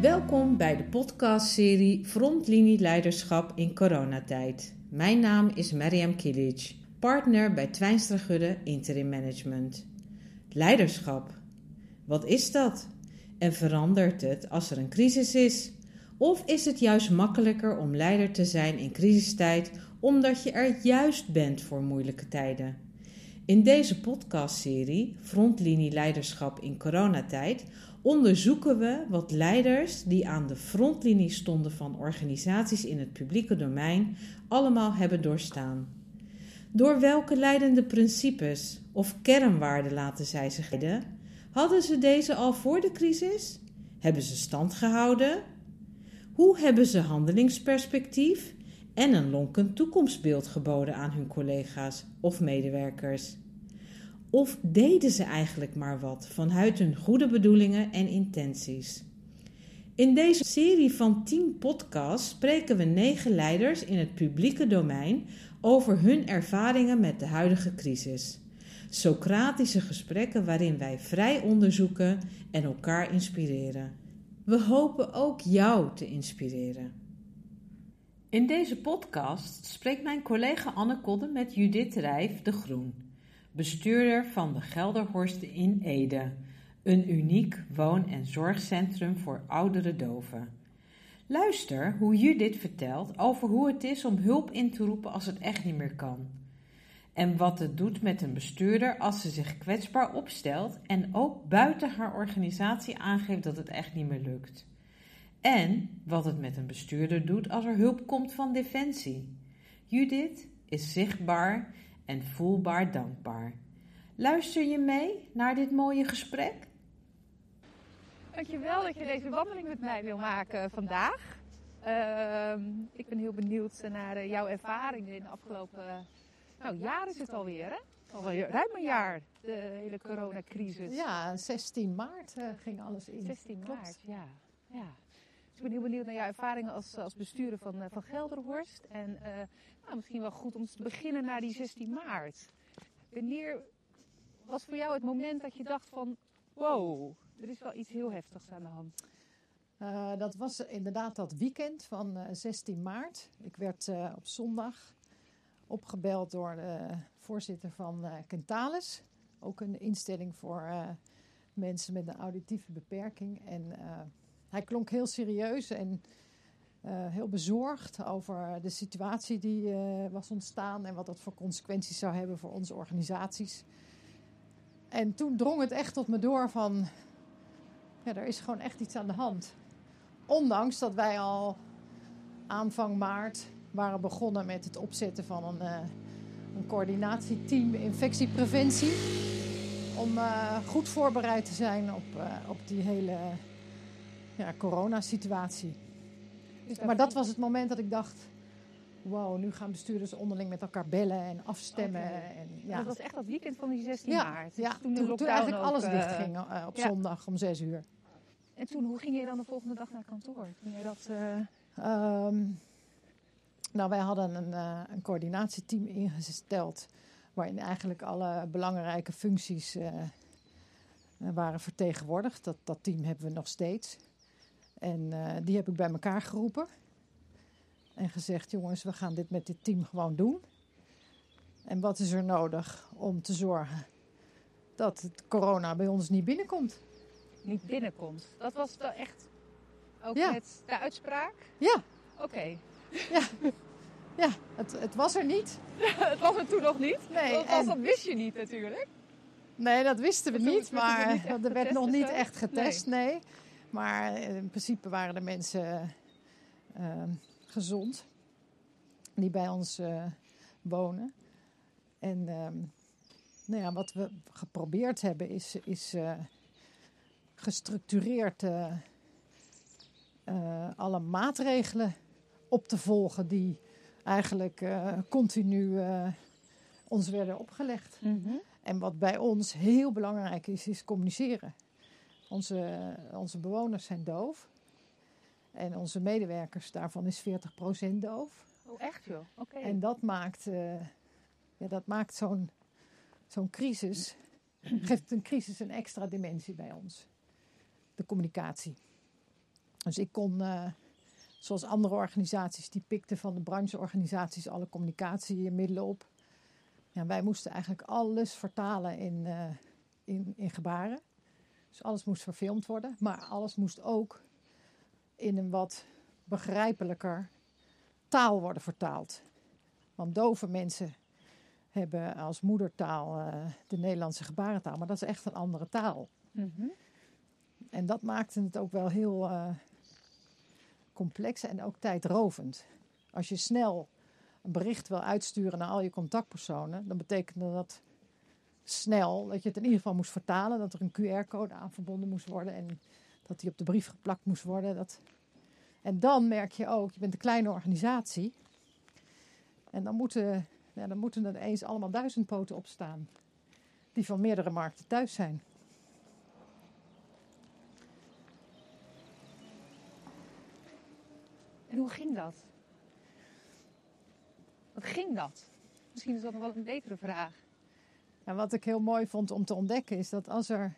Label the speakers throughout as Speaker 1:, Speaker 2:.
Speaker 1: Welkom bij de podcastserie Frontlinie Leiderschap in coronatijd. Mijn naam is Mariam Kilic, partner bij Twijnstra Gudde Interim Management. Leiderschap. Wat is dat? En verandert het als er een crisis is? Of is het juist makkelijker om leider te zijn in crisistijd omdat je er juist bent voor moeilijke tijden? In deze podcastserie Frontlinie Leiderschap in coronatijd onderzoeken we wat leiders die aan de frontlinie stonden van organisaties in het publieke domein allemaal hebben doorstaan. Door welke leidende principes of kernwaarden laten zij zich leiden? Hadden ze deze al voor de crisis? Hebben ze stand gehouden? Hoe hebben ze handelingsperspectief en een lonkend toekomstbeeld geboden aan hun collega's of medewerkers? Of deden ze eigenlijk maar wat vanuit hun goede bedoelingen en intenties? In deze serie van 10 podcasts spreken we negen leiders in het publieke domein over hun ervaringen met de huidige crisis. Socratische gesprekken waarin wij vrij onderzoeken en elkaar inspireren. We hopen ook jou te inspireren. In deze podcast spreekt mijn collega Anne Kodde met Judith Rijf de Groen bestuurder van de Gelderhorst in Ede, een uniek woon- en zorgcentrum voor oudere doven. Luister hoe Judith vertelt over hoe het is om hulp in te roepen als het echt niet meer kan. En wat het doet met een bestuurder als ze zich kwetsbaar opstelt en ook buiten haar organisatie aangeeft dat het echt niet meer lukt. En wat het met een bestuurder doet als er hulp komt van Defensie. Judith is zichtbaar en voelbaar dankbaar. Luister je mee naar dit mooie gesprek?
Speaker 2: Dankjewel dat je deze wandeling met mij wil maken vandaag. Uh, ik ben heel benieuwd naar eh, jouw ervaringen in de afgelopen nou, jaar is het alweer, hè? Alweer ruim een jaar, de hele coronacrisis.
Speaker 3: Ja, 16 maart uh, ging alles in.
Speaker 2: 16 maart, ja. ja. Ik ben heel benieuwd naar jouw ervaringen als, als bestuurder van, uh, van Gelderhorst. En uh, nou, misschien wel goed om te beginnen naar die 16 maart. Wanneer was voor jou het moment dat je dacht van... wow, er is wel iets heel heftigs aan de hand?
Speaker 3: Dat was inderdaad dat weekend van uh, 16 maart. Ik werd op zondag opgebeld door de voorzitter van Kentalis. Ook een instelling voor mensen met een auditieve beperking. En hij klonk heel serieus en heel bezorgd over de situatie die was ontstaan en wat dat voor consequenties zou hebben voor onze organisaties. En toen drong het echt tot me door van, ja, er is gewoon echt iets aan de hand. Ondanks dat wij al aanvang maart waren begonnen met het opzetten van een, uh, een coördinatieteam infectiepreventie. Om goed voorbereid te zijn op, op die hele ja, coronasituatie. Maar dat was het moment dat ik dacht, wow, nu gaan bestuurders onderling met elkaar bellen en afstemmen.
Speaker 2: Okay.
Speaker 3: En,
Speaker 2: ja. Dat was echt dat weekend van die 16
Speaker 3: ja,
Speaker 2: maart.
Speaker 3: Ja, toen, toen, toen eigenlijk alles uh, dicht ging uh, op ja. zondag om 6 uur.
Speaker 2: En toen, hoe ging je dan de volgende dag naar kantoor? Toen je dat,
Speaker 3: uh... um, nou, wij hadden een, een, coördinatieteam ingesteld. Waarin eigenlijk alle belangrijke functies waren vertegenwoordigd. Dat, dat team hebben we nog steeds. En uh, die heb ik bij elkaar geroepen. En gezegd: jongens, we gaan dit met dit team gewoon doen. En wat is er nodig om te zorgen dat het corona bij ons niet binnenkomt?
Speaker 2: Niet binnenkomt. Dat was dan echt ook ja. met de uitspraak?
Speaker 3: Ja.
Speaker 2: Oké. Okay.
Speaker 3: Ja. Ja, het, het, was er niet.
Speaker 2: het was er toen nog niet?
Speaker 3: Nee.
Speaker 2: En... dat wist je niet natuurlijk.
Speaker 3: Nee, dat wisten we niet. Maar er werd nog niet echt getest, nee. nee. Maar in principe waren de mensen uh, gezond die bij ons uh, wonen. En uh, nou ja, wat we geprobeerd hebben is, is gestructureerd alle maatregelen op te volgen die eigenlijk continu ons werden opgelegd.
Speaker 2: Mm -hmm.
Speaker 3: En wat bij ons heel belangrijk is, is communiceren. Onze, onze bewoners zijn doof. En onze medewerkers, daarvan is 40% doof.
Speaker 2: Oh, echt joh? Oké. Okay.
Speaker 3: En dat maakt, uh, ja, dat maakt zo'n zo'n crisis, geeft een crisis een extra dimensie bij ons. De communicatie. Dus ik kon, uh, zoals andere organisaties, die pikten van de brancheorganisaties alle communicatiemiddelen op. Ja, wij moesten eigenlijk alles vertalen in, uh, in, in gebaren. Dus alles moest verfilmd worden, maar alles moest ook in een wat begrijpelijker taal worden vertaald. Want dove mensen hebben als moedertaal uh, de Nederlandse gebarentaal, maar dat is echt een andere taal. Mm -hmm. En dat maakte het ook wel heel uh, complex en ook tijdrovend. Als je snel een bericht wil uitsturen naar al je contactpersonen, dan betekende dat snel dat je het in ieder geval moest vertalen, dat er een QR-code aan verbonden moest worden en dat die op de brief geplakt moest worden. Dat... En dan merk je ook, je bent een kleine organisatie en dan moeten, ja, dan moeten er eens allemaal duizend poten opstaan die van meerdere markten thuis zijn.
Speaker 2: En hoe ging dat? Wat ging dat? Misschien is dat nog wel een betere vraag.
Speaker 3: En wat ik heel mooi vond om te ontdekken is dat als er,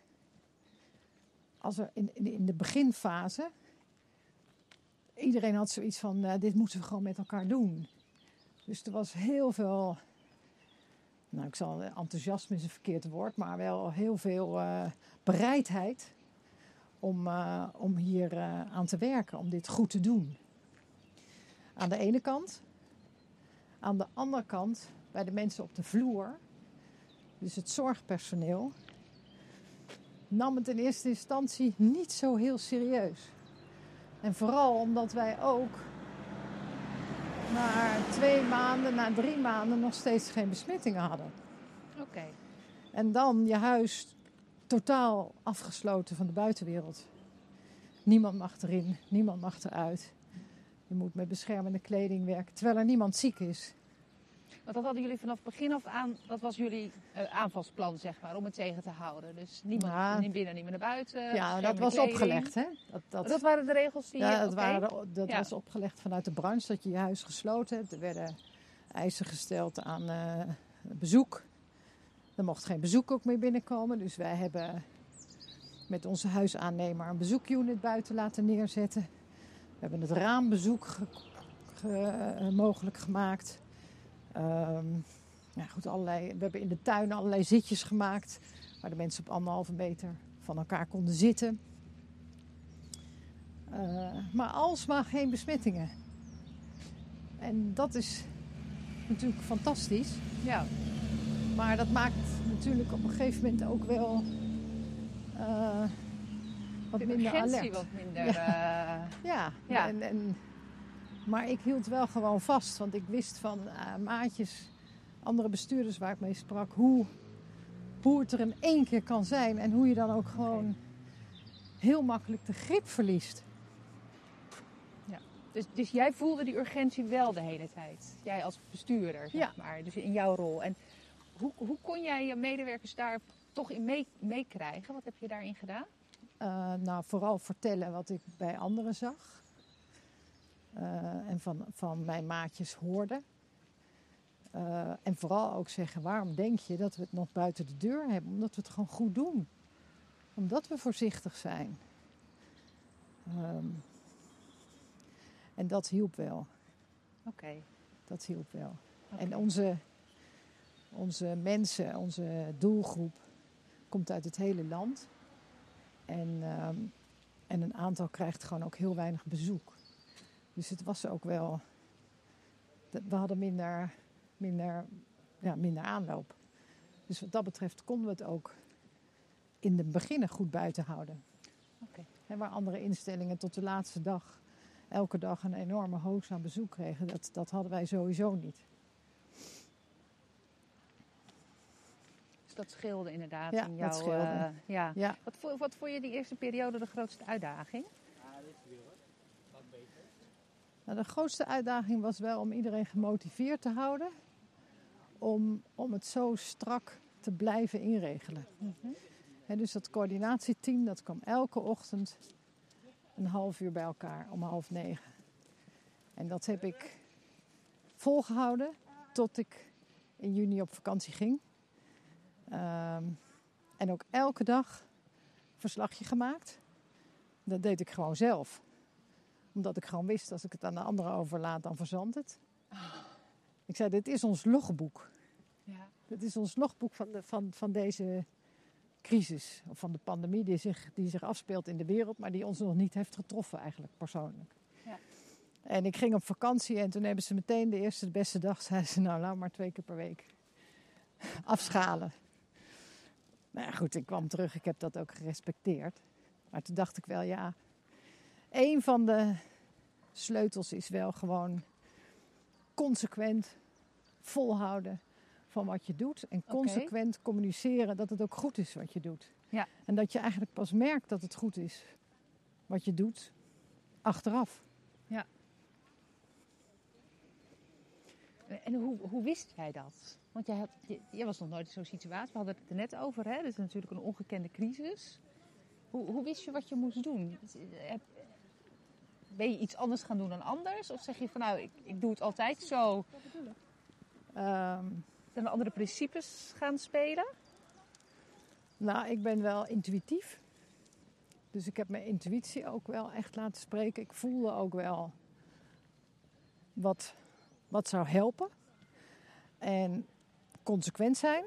Speaker 3: als er in, in de beginfase. Iedereen had zoiets van: uh, dit moeten we gewoon met elkaar doen. Dus er was heel veel. Nou, ik zal enthousiasme is een verkeerd woord, maar wel heel veel uh, bereidheid om, uh, om hier aan te werken, om dit goed te doen. Aan de ene kant. Aan de andere kant, bij de mensen op de vloer, dus het zorgpersoneel, nam het in eerste instantie niet zo heel serieus. En vooral omdat wij ook na twee maanden, na drie maanden nog steeds geen besmettingen hadden.
Speaker 2: Oké.
Speaker 3: En dan je huis totaal afgesloten van de buitenwereld. Niemand mag erin, niemand mag eruit. Je moet met beschermende kleding werken, terwijl er niemand ziek is.
Speaker 2: Want dat hadden jullie vanaf begin af aan, dat was jullie uh, aanvalsplan, zeg maar, om het tegen te houden. Dus niemand ja. niet binnen, niemand naar buiten.
Speaker 3: Ja, dat was
Speaker 2: kleding.
Speaker 3: opgelegd, hè?
Speaker 2: Dat, dat, dat, waren de regels die...
Speaker 3: Ja, dat,
Speaker 2: okay.
Speaker 3: waren, dat ja. was opgelegd vanuit de branche, dat je je huis gesloten hebt. Er werden eisen gesteld aan uh, bezoek. Er mocht geen bezoek ook meer binnenkomen. Dus wij hebben met onze huisaannemer een bezoekunit buiten laten neerzetten. We hebben het raambezoek ge, ge, uh, mogelijk gemaakt. Um, ja, goed, allerlei, we hebben in de tuin allerlei zitjes gemaakt. Waar de mensen op anderhalve meter van elkaar konden zitten. Uh, maar alsmaar geen besmettingen. En dat is natuurlijk fantastisch.
Speaker 2: Ja.
Speaker 3: Maar dat maakt natuurlijk op een gegeven moment ook wel uh, wat minder alert.
Speaker 2: wat minder... Ja,
Speaker 3: uh, ja. ja. En, en, maar ik hield wel gewoon vast, want ik wist van uh, maatjes, andere bestuurders waar ik mee sprak, hoe, hoe het er in één keer kan zijn en hoe je dan ook gewoon heel makkelijk de grip verliest.
Speaker 2: Ja. Dus, dus jij voelde die urgentie wel de hele tijd, jij als bestuurder, zeg
Speaker 3: ja.
Speaker 2: maar, dus in jouw rol. En hoe, hoe kon jij je medewerkers daar toch in meekrijgen? Mee wat heb je daarin gedaan?
Speaker 3: Uh, nou, vooral vertellen wat ik bij anderen zag. Uh, en van, van mijn maatjes hoorde. Uh, en vooral ook zeggen, waarom denk je dat we het nog buiten de deur hebben? Omdat we het gewoon goed doen. Omdat we voorzichtig zijn. Um, en dat hielp wel.
Speaker 2: Oké. Okay.
Speaker 3: Dat hielp wel. Okay. En onze, onze mensen, onze doelgroep komt uit het hele land. En, um, en een aantal krijgt gewoon ook heel weinig bezoek. Dus het was ook wel. We hadden minder, minder, ja, minder aanloop. Dus wat dat betreft konden we het ook in de beginnen goed buiten houden.
Speaker 2: Okay.
Speaker 3: En waar andere instellingen tot de laatste dag elke dag een enorme hoos aan bezoek kregen, dat, dat hadden wij sowieso niet.
Speaker 2: Dus dat scheelde inderdaad
Speaker 3: ja,
Speaker 2: in jouw.
Speaker 3: Dat scheelde.
Speaker 2: Uh, ja.
Speaker 3: ja.
Speaker 2: Wat, wat vond je die eerste periode de grootste uitdaging?
Speaker 3: Nou, de grootste uitdaging was wel om iedereen gemotiveerd te houden. Om, om het zo strak te blijven inregelen. He, dus dat coördinatieteam dat kwam elke ochtend een half uur bij elkaar om half negen. En dat heb ik volgehouden tot ik in juni op vakantie ging. Um, en ook elke dag verslagje gemaakt. Dat deed ik gewoon zelf. Omdat ik gewoon wist, als ik het aan de anderen overlaat, dan verzandt het. Ik zei, dit is ons logboek.
Speaker 2: Ja.
Speaker 3: Dit is ons logboek van, de, van, van deze crisis. Of van de pandemie die zich, die zich afspeelt in de wereld, maar die ons nog niet heeft getroffen eigenlijk persoonlijk.
Speaker 2: Ja.
Speaker 3: En ik ging op vakantie en toen hebben ze meteen de eerste, de beste dag, zeiden ze nou, nou maar twee keer per week. Afschalen. Nou ja, goed, ik kwam terug, ik heb dat ook gerespecteerd. Maar toen dacht ik wel, ja, een van de sleutels is wel gewoon consequent volhouden van wat je doet. En consequent communiceren dat het ook goed is wat je doet.
Speaker 2: Ja.
Speaker 3: En dat je eigenlijk pas merkt dat het goed is wat je doet achteraf.
Speaker 2: En hoe, hoe wist jij dat? Want jij, had, je- was nog nooit in zo'n situatie. We hadden het er net over. Hè? Dit is natuurlijk een ongekende crisis. Hoe, hoe wist je wat je moest doen? Heb- Ben je iets anders gaan doen dan anders? Of zeg je van nou, ik, ik doe het altijd zo.
Speaker 3: Ehm,
Speaker 2: Zijn er andere principes gaan spelen?
Speaker 3: nou, ik ben wel intuïtief. Dus ik heb mijn intuïtie ook wel echt laten spreken. Ik voelde ook wel wat, wat zou helpen. En consequent zijn.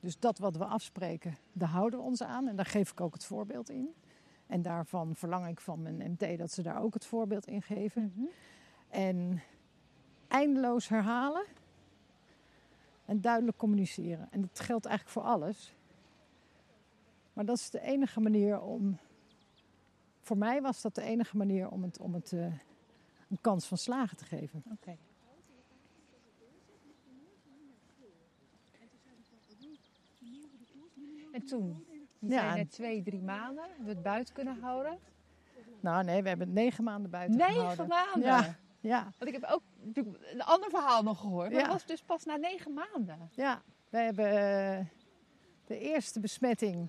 Speaker 3: Dus dat wat we afspreken, daar houden we ons aan. En daar geef ik ook het voorbeeld in. En daarvan verlang ik van mijn MT dat ze daar ook het voorbeeld in geven. En eindeloos herhalen. En duidelijk communiceren. En dat geldt eigenlijk voor alles. Maar dat is de enige manier om. Voor mij was dat de enige manier om het, om het eh, een kans van slagen te geven.
Speaker 2: Oké. En toen?
Speaker 3: Ja.
Speaker 2: zei net twee, drie maanden. Hebben we het buiten kunnen houden?
Speaker 3: Nou nee, we hebben het negen maanden buiten
Speaker 2: Negen
Speaker 3: gehouden.
Speaker 2: maanden?
Speaker 3: Ja. Ja,
Speaker 2: Want ik heb ook een ander verhaal nog gehoord. Maar
Speaker 3: Ja.
Speaker 2: dat was dus pas na negen maanden.
Speaker 3: ja. wij hebben eh, de eerste besmetting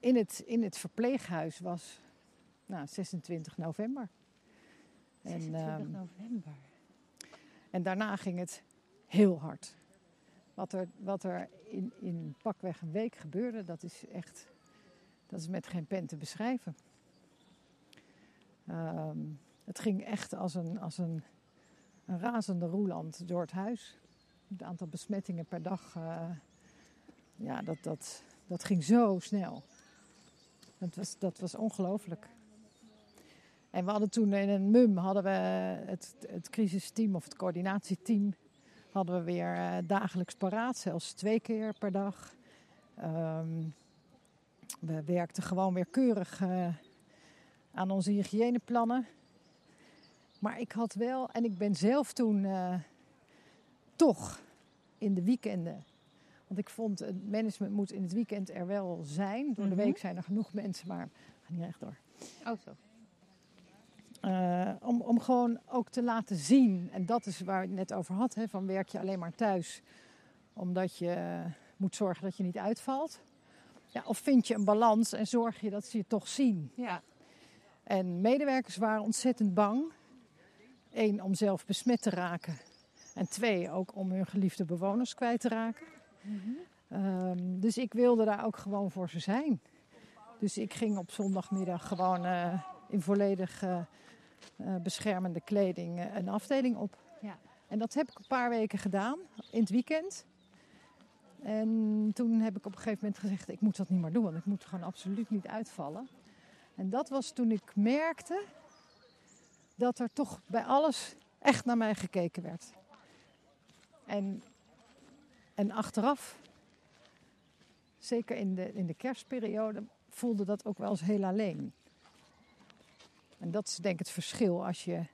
Speaker 3: in het, in het verpleeghuis was nou, 26 november. En,
Speaker 2: 26
Speaker 3: ehm,
Speaker 2: november.
Speaker 3: En daarna ging het heel hard. Wat er, wat er in, in pakweg een week gebeurde, dat is echt dat is met geen pen te beschrijven. Ehm, het ging echt als een, als een, een razende roeland door het huis. Het aantal besmettingen per dag, eh, ja, dat, dat, dat ging zo snel. Dat was, dat was ongelooflijk. En we hadden toen in een MUM hadden we het, het crisisteam of het coördinatieteam hadden we weer eh, dagelijks paraat, zelfs twee keer per dag. Ehm, we werkten gewoon weer keurig eh, aan onze hygiëneplannen. Maar ik had wel, en ik ben zelf toen eh, toch in de weekenden. Want ik vond het management moet in het weekend er wel zijn. Door de
Speaker 2: Mhm.
Speaker 3: week zijn er genoeg mensen, maar ga niet recht door.
Speaker 2: Oh zo.
Speaker 3: Eh, om, om gewoon ook te laten zien, en dat is waar ik het net over had, hè, van werk je alleen maar thuis omdat je moet zorgen dat je niet uitvalt. Ja, of vind je een balans en zorg je dat ze je toch zien.
Speaker 2: Ja.
Speaker 3: En medewerkers waren ontzettend bang. Eén, om zelf besmet te raken. En twee, ook om hun geliefde bewoners kwijt te raken. Ehm, dus ik wilde daar ook gewoon voor ze zijn. Dus ik ging op zondagmiddag gewoon eh, in volledig eh, beschermende kleding eh, een afdeling op.
Speaker 2: Ja.
Speaker 3: En dat heb ik een paar weken gedaan, in het weekend. En toen heb ik op een gegeven moment gezegd, ik moet dat niet meer doen, want ik moet gewoon absoluut niet uitvallen. En dat was toen ik merkte dat er toch bij alles echt naar mij gekeken werd. En, en achteraf, zeker in de, in de kerstperiode, voelde dat ook wel eens heel alleen. En dat is denk ik het verschil als je,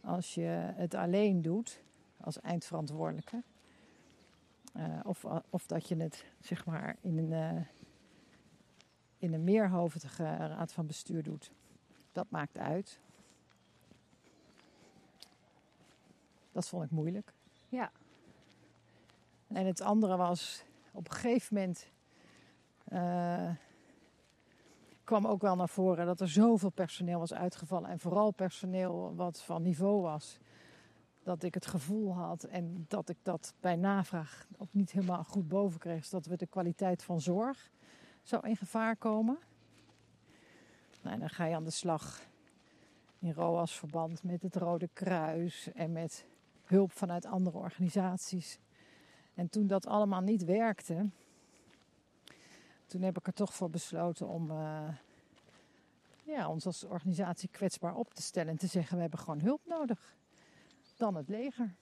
Speaker 3: als je het alleen doet, als eindverantwoordelijke. Eh, of, of dat je het zeg maar in een, eh, in een meerhoofdige raad van bestuur doet. Dat maakt uit. Dat vond ik moeilijk.
Speaker 2: Ja.
Speaker 3: En het andere was, op een gegeven moment eh, kwam ook wel naar voren dat er zoveel personeel was uitgevallen. En vooral personeel wat van niveau was. Dat ik het gevoel had en dat ik dat bij navraag ook niet helemaal goed boven kreeg. Dat we de kwaliteit van zorg zou in gevaar komen. Nou, dan ga je aan de slag in ROAS-verband met het Rode Kruis en met hulp vanuit andere organisaties. En toen dat allemaal niet werkte, toen heb ik er toch voor besloten om uh, ja, ons als organisatie kwetsbaar op te stellen en te zeggen: we hebben gewoon hulp nodig. Dan het leger.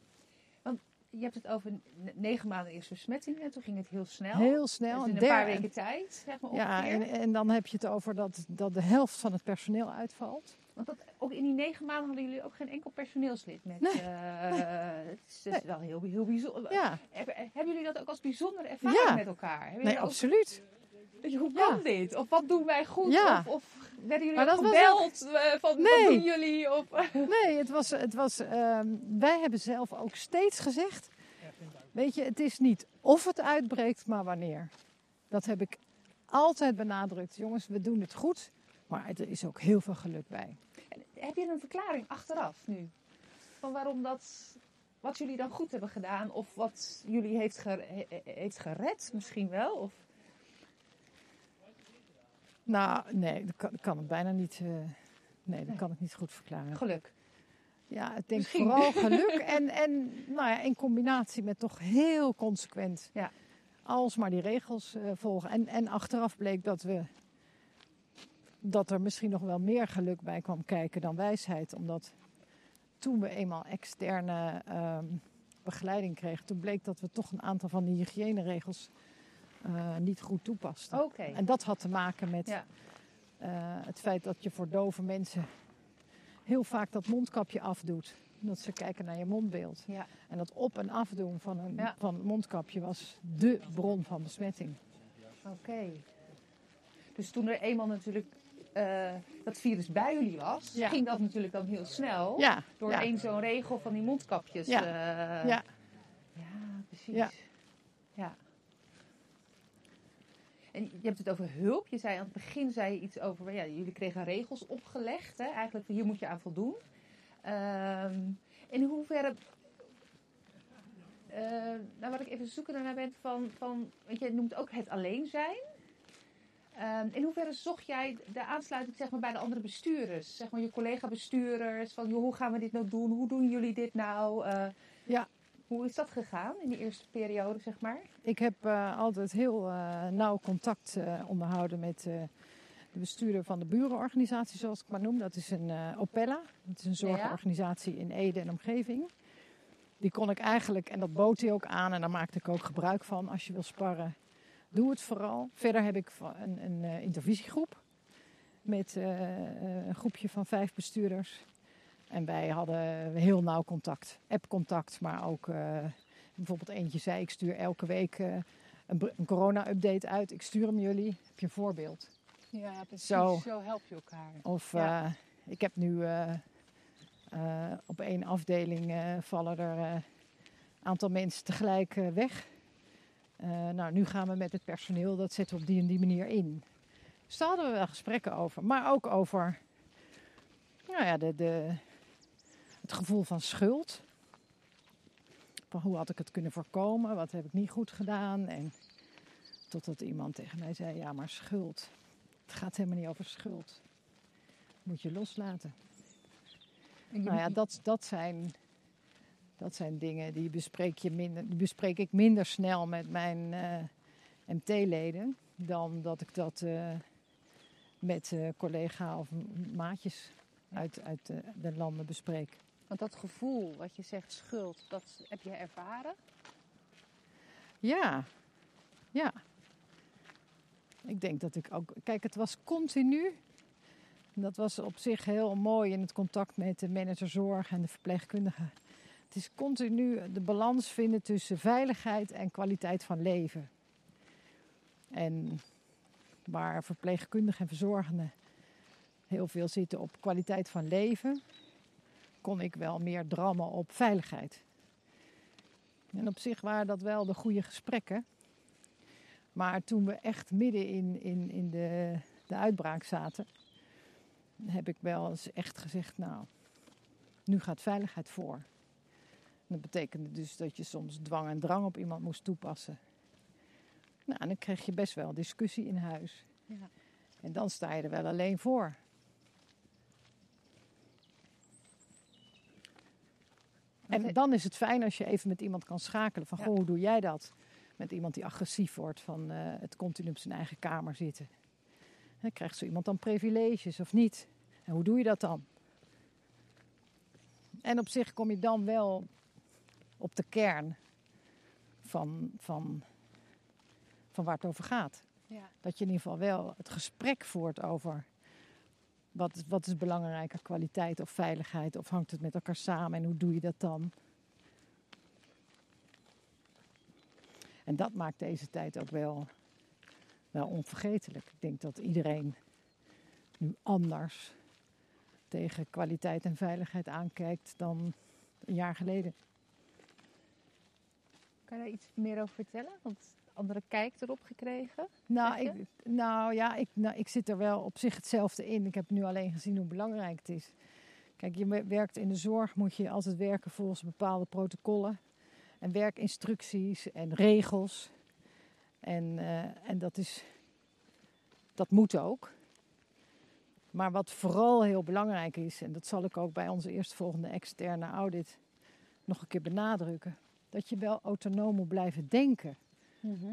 Speaker 2: Want je hebt het over negen maanden eerste besmetting en toen ging het heel snel.
Speaker 3: Heel snel.
Speaker 2: Dus in een paar weken tijd, zeg maar.
Speaker 3: Ja, en, en, dan heb je het over dat, dat de helft van het personeel uitvalt.
Speaker 2: Want dat, ook in die negen maanden hadden jullie ook geen enkel personeelslid met.
Speaker 3: Nee.
Speaker 2: Uh, Het is, wel heel, heel bijzonder.
Speaker 3: Ja.
Speaker 2: Hebben, hebben jullie dat ook als bijzondere ervaring
Speaker 3: Ja.
Speaker 2: met elkaar? Hebben
Speaker 3: Nee,
Speaker 2: ook- hoe
Speaker 3: Ja.
Speaker 2: kan dit? Of wat doen wij goed?
Speaker 3: Ja.
Speaker 2: Of, of werden jullie ook gebeld eh, van
Speaker 3: Nee.
Speaker 2: wat doen jullie? Of,
Speaker 3: Nee, het was, het was, ehm, wij hebben zelf ook steeds gezegd: Weet je, het is niet of het uitbreekt, maar wanneer. Dat heb ik altijd benadrukt. Jongens, we doen het goed, maar er is ook heel veel geluk bij.
Speaker 2: heb je een verklaring achteraf nu? Van waarom dat, wat jullie dan goed hebben gedaan? Of wat jullie heeft, heeft gered misschien wel? Of,
Speaker 3: Nou, nee, dat kan, kan het bijna niet. eh, nee, dat kan ik niet goed verklaren.
Speaker 2: geluk.
Speaker 3: Ja, ik denk
Speaker 2: Misschien.
Speaker 3: vooral geluk en, en nou ja, in combinatie met toch heel consequent
Speaker 2: Ja.
Speaker 3: alsmaar die regels eh, volgen. En, en achteraf bleek dat we dat er misschien nog wel meer geluk bij kwam kijken dan wijsheid. Omdat toen we eenmaal externe ehm, begeleiding kregen, toen bleek dat we toch een aantal van die hygiëneregels eh, niet goed toepasten.
Speaker 2: Oké.
Speaker 3: En dat had te maken met
Speaker 2: Ja.
Speaker 3: eh, het feit dat je voor dove mensen heel vaak dat mondkapje afdoet. Dat ze kijken naar je mondbeeld.
Speaker 2: Ja.
Speaker 3: En dat op- en afdoen van een
Speaker 2: Ja.
Speaker 3: van het mondkapje was dé bron van besmetting.
Speaker 2: Oké. Dus toen er eenmaal natuurlijk eh, dat virus bij jullie was,
Speaker 3: Ja.
Speaker 2: ging dat natuurlijk dan heel snel.
Speaker 3: Ja,
Speaker 2: Door
Speaker 3: ja.
Speaker 2: één zo'n regel van die mondkapjes.
Speaker 3: Ja. ja.
Speaker 2: Ja, precies.
Speaker 3: Ja.
Speaker 2: Ja. En je hebt het over hulp. Je zei aan het begin zei je iets over, ja, jullie kregen regels opgelegd. Hè? Eigenlijk hier moet je aan voldoen. Ehm, in hoeverre, eh, nou wat ik even zoeken naar ben van, van, want je noemt ook het alleen zijn. Ehm, in hoeverre zocht jij de aansluiting zeg maar, bij de andere bestuurders? Zeg maar je collega-bestuurders. Van hoe gaan we dit nou doen? Hoe doen jullie dit nou? Eh,
Speaker 3: Ja.
Speaker 2: Hoe is dat gegaan in die eerste periode, zeg maar?
Speaker 3: Ik heb eh, altijd heel eh, nauw contact eh, onderhouden met de bestuurder van de burenorganisatie, zoals ik maar noem. Dat is een Opella. Dat is een zorgorganisatie in Ede en omgeving. Die kon ik eigenlijk, en dat bood hij ook aan, en daar maakte ik ook gebruik van. Als je wil sparren, doe het vooral. Verder heb ik een, een intervisiegroep met een groepje van vijf bestuurders. En wij hadden heel nauw contact, app-contact, maar ook eh, bijvoorbeeld eentje zei: Ik stuur elke week eh, een, een corona-update uit. Ik stuur hem jullie. Heb je een voorbeeld?
Speaker 2: Ja, precies.
Speaker 3: Zo.
Speaker 2: Zo help je elkaar.
Speaker 3: Of
Speaker 2: Ja.
Speaker 3: eh, ik heb nu op één afdeling vallen er een aantal mensen tegelijk weg. Nou, nu gaan we met het personeel, dat zetten we op die en die manier in. Dus daar hadden we wel gesprekken over. Maar ook over nou ja, de, de, het gevoel van schuld. Van hoe had ik het kunnen voorkomen? Wat heb ik niet goed gedaan? En totdat iemand tegen mij zei, ja maar schuld. Het gaat helemaal niet over schuld. Moet je loslaten. Nou ja, dat, dat, zijn, dat zijn dingen die bespreek, je minder, die bespreek ik minder snel met mijn eh, MT-leden dan dat ik dat eh, met eh collega of maatjes uit, uit de, de landen bespreek.
Speaker 2: Want dat gevoel wat je zegt, schuld, dat heb je ervaren?
Speaker 3: Ja, ja. Ik denk dat ik ook. Kijk, het was continu. Dat was op zich heel mooi in het contact met de manager zorg en de verpleegkundige. Het is continu de balans vinden tussen veiligheid en kwaliteit van leven. En waar verpleegkundigen en verzorgenden heel veel zitten op kwaliteit van leven, kon ik wel meer drammen op veiligheid. En op zich waren dat wel de goede gesprekken. Maar toen we echt midden in, in, in de, de uitbraak zaten, heb ik wel eens echt gezegd, nou, nu gaat veiligheid voor. Dat betekende dus dat je soms dwang en drang op iemand moest toepassen. Nou, en dan kreeg je best wel discussie in huis.
Speaker 2: Ja.
Speaker 3: En dan sta je er wel alleen voor. En dan is het fijn als je even met iemand kan schakelen. Van,
Speaker 2: Ja.
Speaker 3: goh, hoe doe jij dat? Met iemand die agressief wordt van eh, het continu op zijn eigen kamer zitten. Krijgt zo iemand dan privileges of niet? En hoe doe je dat dan? En op zich kom je dan wel op de kern van, van, van waar het over gaat.
Speaker 2: Ja.
Speaker 3: Dat je in ieder geval wel het gesprek voert over wat, wat is belangrijker, kwaliteit of veiligheid? Of hangt het met elkaar samen en hoe doe je dat dan? En dat maakt deze tijd ook wel, onvergetelijk. Ik denk dat iedereen nu anders tegen kwaliteit en veiligheid aankijkt dan een jaar geleden.
Speaker 2: Kan je daar iets meer over vertellen? Andere kijk erop gekregen.
Speaker 3: Nou, ik, nou ja, ik, nou, ik zit er wel op zich hetzelfde in. Ik heb nu alleen gezien hoe belangrijk het is. Kijk, je werkt in de zorg, moet je altijd werken volgens bepaalde protocollen. En werkinstructies en regels. En, eh, en dat, is, dat moet ook. Maar wat vooral heel belangrijk is, en dat zal ik ook bij onze eerstvolgende externe audit nog een keer benadrukken. Dat je wel autonoom moet blijven denken.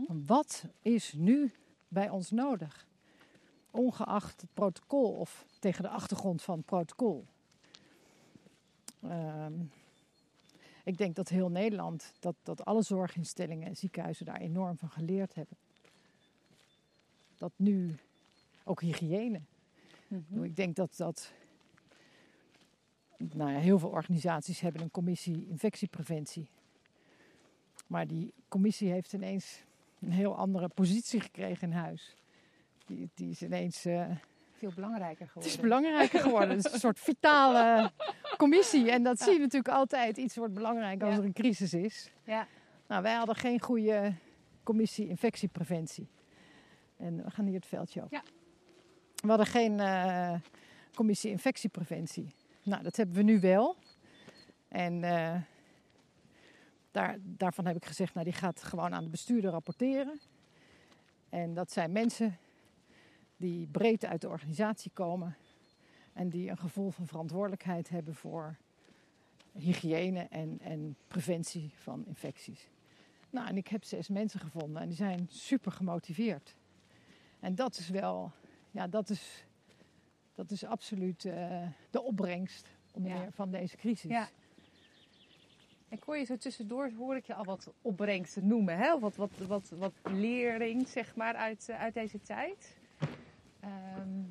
Speaker 3: Van wat is nu bij ons nodig? Ongeacht het protocol of tegen de achtergrond van het protocol. Ehm, ik denk dat heel Nederland, dat, dat alle zorginstellingen en ziekenhuizen daar enorm van geleerd hebben. Dat nu ook hygiëne.
Speaker 2: Mhm.
Speaker 3: Ik denk dat dat. Nou ja, heel veel organisaties hebben een commissie infectiepreventie. Maar die commissie heeft ineens een heel andere positie gekregen in huis. Die, die is ineens. eh,
Speaker 2: Veel belangrijker
Speaker 3: het
Speaker 2: geworden.
Speaker 3: is belangrijker geworden. Het is een soort vitale commissie. En dat zie je natuurlijk altijd. Iets wordt belangrijk als
Speaker 2: Ja.
Speaker 3: er een crisis is.
Speaker 2: Ja.
Speaker 3: Nou, wij hadden geen goede commissie infectiepreventie. En we gaan hier het veldje op.
Speaker 2: Ja.
Speaker 3: We hadden geen eh, commissie infectiepreventie. Nou, dat hebben we nu wel. En eh, daar, daarvan heb ik gezegd, nou, die gaat gewoon aan de bestuurder rapporteren. En dat zijn mensen die breed uit de organisatie komen. En die een gevoel van verantwoordelijkheid hebben voor hygiëne en, en preventie van infecties. Nou, en ik heb zes mensen gevonden en die zijn super gemotiveerd. En dat is wel, ja, dat is, dat is absoluut eh, de opbrengst onder
Speaker 2: Ja.
Speaker 3: meer van deze crisis.
Speaker 2: Ja. Ik hoor je zo tussendoor, hoor ik je al wat opbrengsten noemen. Hè? Wat, wat, wat, wat lering, zeg maar, uit, eh, uit deze tijd. Ehm,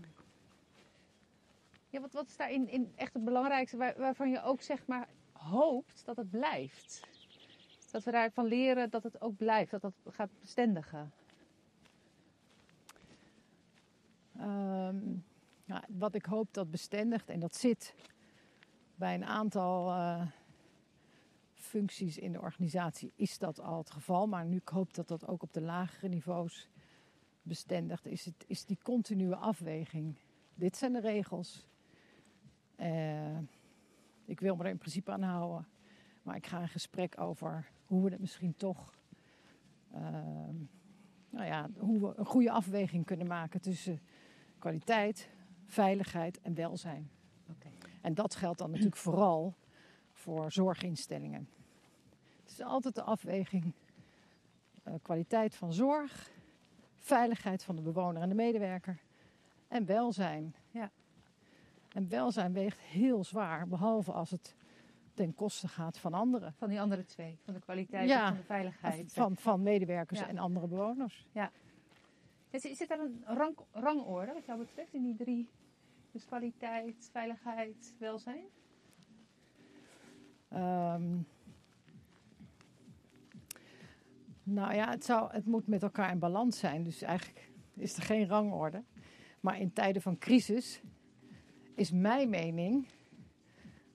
Speaker 2: ja, wat, wat is daarin in echt het belangrijkste waar- waarvan je ook, zeg maar, hoopt dat het blijft? Dat we daarvan leren dat het ook blijft, dat dat gaat bestendigen.
Speaker 3: Ehm, wat ik hoop dat bestendigt, en dat zit bij een aantal eh, functies in de organisatie, is dat al het geval. Maar nu ik hoop dat dat ook op de lagere niveaus bestendigt, is, het, is die continue afweging. Dit zijn de regels. Eh, ik wil me er in principe aan houden. Maar ik ga in gesprek over hoe we het misschien toch ehm, nou ja, hoe we een goede afweging kunnen maken tussen kwaliteit, veiligheid en welzijn. En dat geldt dan natuurlijk vooral voor zorginstellingen. Het is altijd de afweging eh, kwaliteit van zorg, veiligheid van de bewoner en de medewerker en welzijn.
Speaker 2: Ja.
Speaker 3: En welzijn weegt heel zwaar, behalve als het ten koste gaat van anderen.
Speaker 2: Van die andere twee, van de kwaliteit
Speaker 3: Ja.
Speaker 2: en van de veiligheid.
Speaker 3: Van, van medewerkers
Speaker 2: Ja.
Speaker 3: en andere bewoners.
Speaker 2: Is, is er een rang, rangorde wat jou betreft in die drie? Dus kwaliteit, veiligheid, welzijn?
Speaker 3: Ehm, nou ja, het, zou, het moet met elkaar in balans zijn. Dus eigenlijk is er geen rangorde. Maar in tijden van crisis is mijn mening